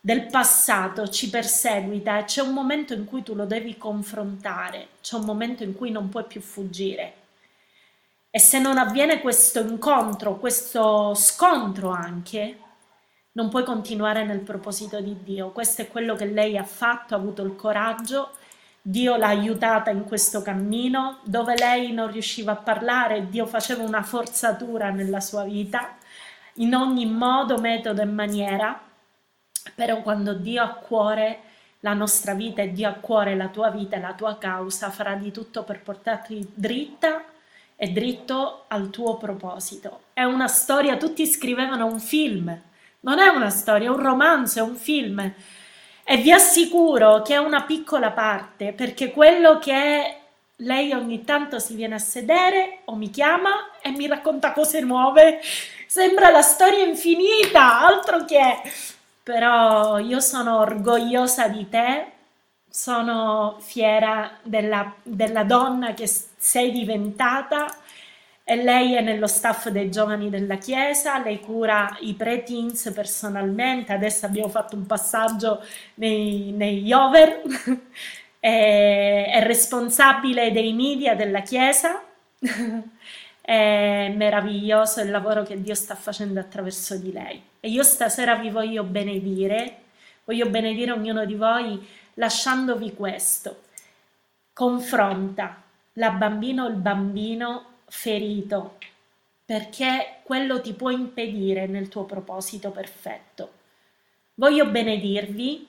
del passato ci perseguita e c'è un momento in cui tu lo devi confrontare, c'è un momento in cui non puoi più fuggire. E se non avviene questo incontro, questo scontro anche, non puoi continuare nel proposito di Dio. Questo è quello che lei ha fatto, ha avuto il coraggio Dio l'ha aiutata in questo cammino, dove lei non riusciva a parlare, Dio faceva una forzatura nella sua vita, in ogni modo, metodo e maniera, però quando Dio ha a cuore la nostra vita e Dio ha a cuore la tua vita e la tua causa, farà di tutto per portarti dritta e dritto al tuo proposito. È una storia, tutti scrivevano un film, non è una storia, è un romanzo, è un film. E vi assicuro che è una piccola parte, perché quello che lei ogni tanto si viene a sedere o mi chiama e mi racconta cose nuove. Sembra la storia infinita, altro che... Però io sono orgogliosa di te, sono fiera della, della donna che sei diventata e lei è nello staff dei giovani della Chiesa, lei cura i pre-teens personalmente, adesso abbiamo fatto un passaggio nei, negli over, è, è responsabile dei media della Chiesa, è meraviglioso il lavoro che Dio sta facendo attraverso di lei. E io stasera vi voglio benedire, voglio benedire ognuno di voi lasciandovi questo. Confronta la bambina o il bambino ferito, perché quello ti può impedire nel tuo proposito perfetto. Voglio benedirvi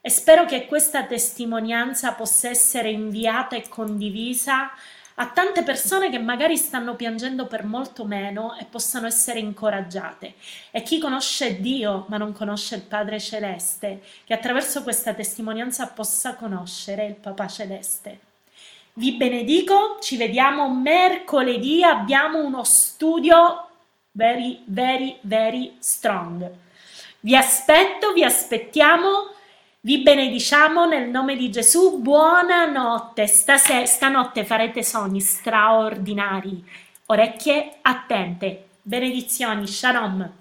e spero che questa testimonianza possa essere inviata e condivisa a tante persone che magari stanno piangendo per molto meno e possano essere incoraggiate. E chi conosce Dio ma non conosce il Padre Celeste, che attraverso questa testimonianza possa conoscere il Papà Celeste. Vi benedico, ci vediamo mercoledì, abbiamo uno studio very, very, very strong. Vi aspetto, vi aspettiamo, vi benediciamo nel nome di Gesù. Buonanotte, Stase- stanotte farete sogni straordinari. Orecchie attente. Benedizioni, shalom.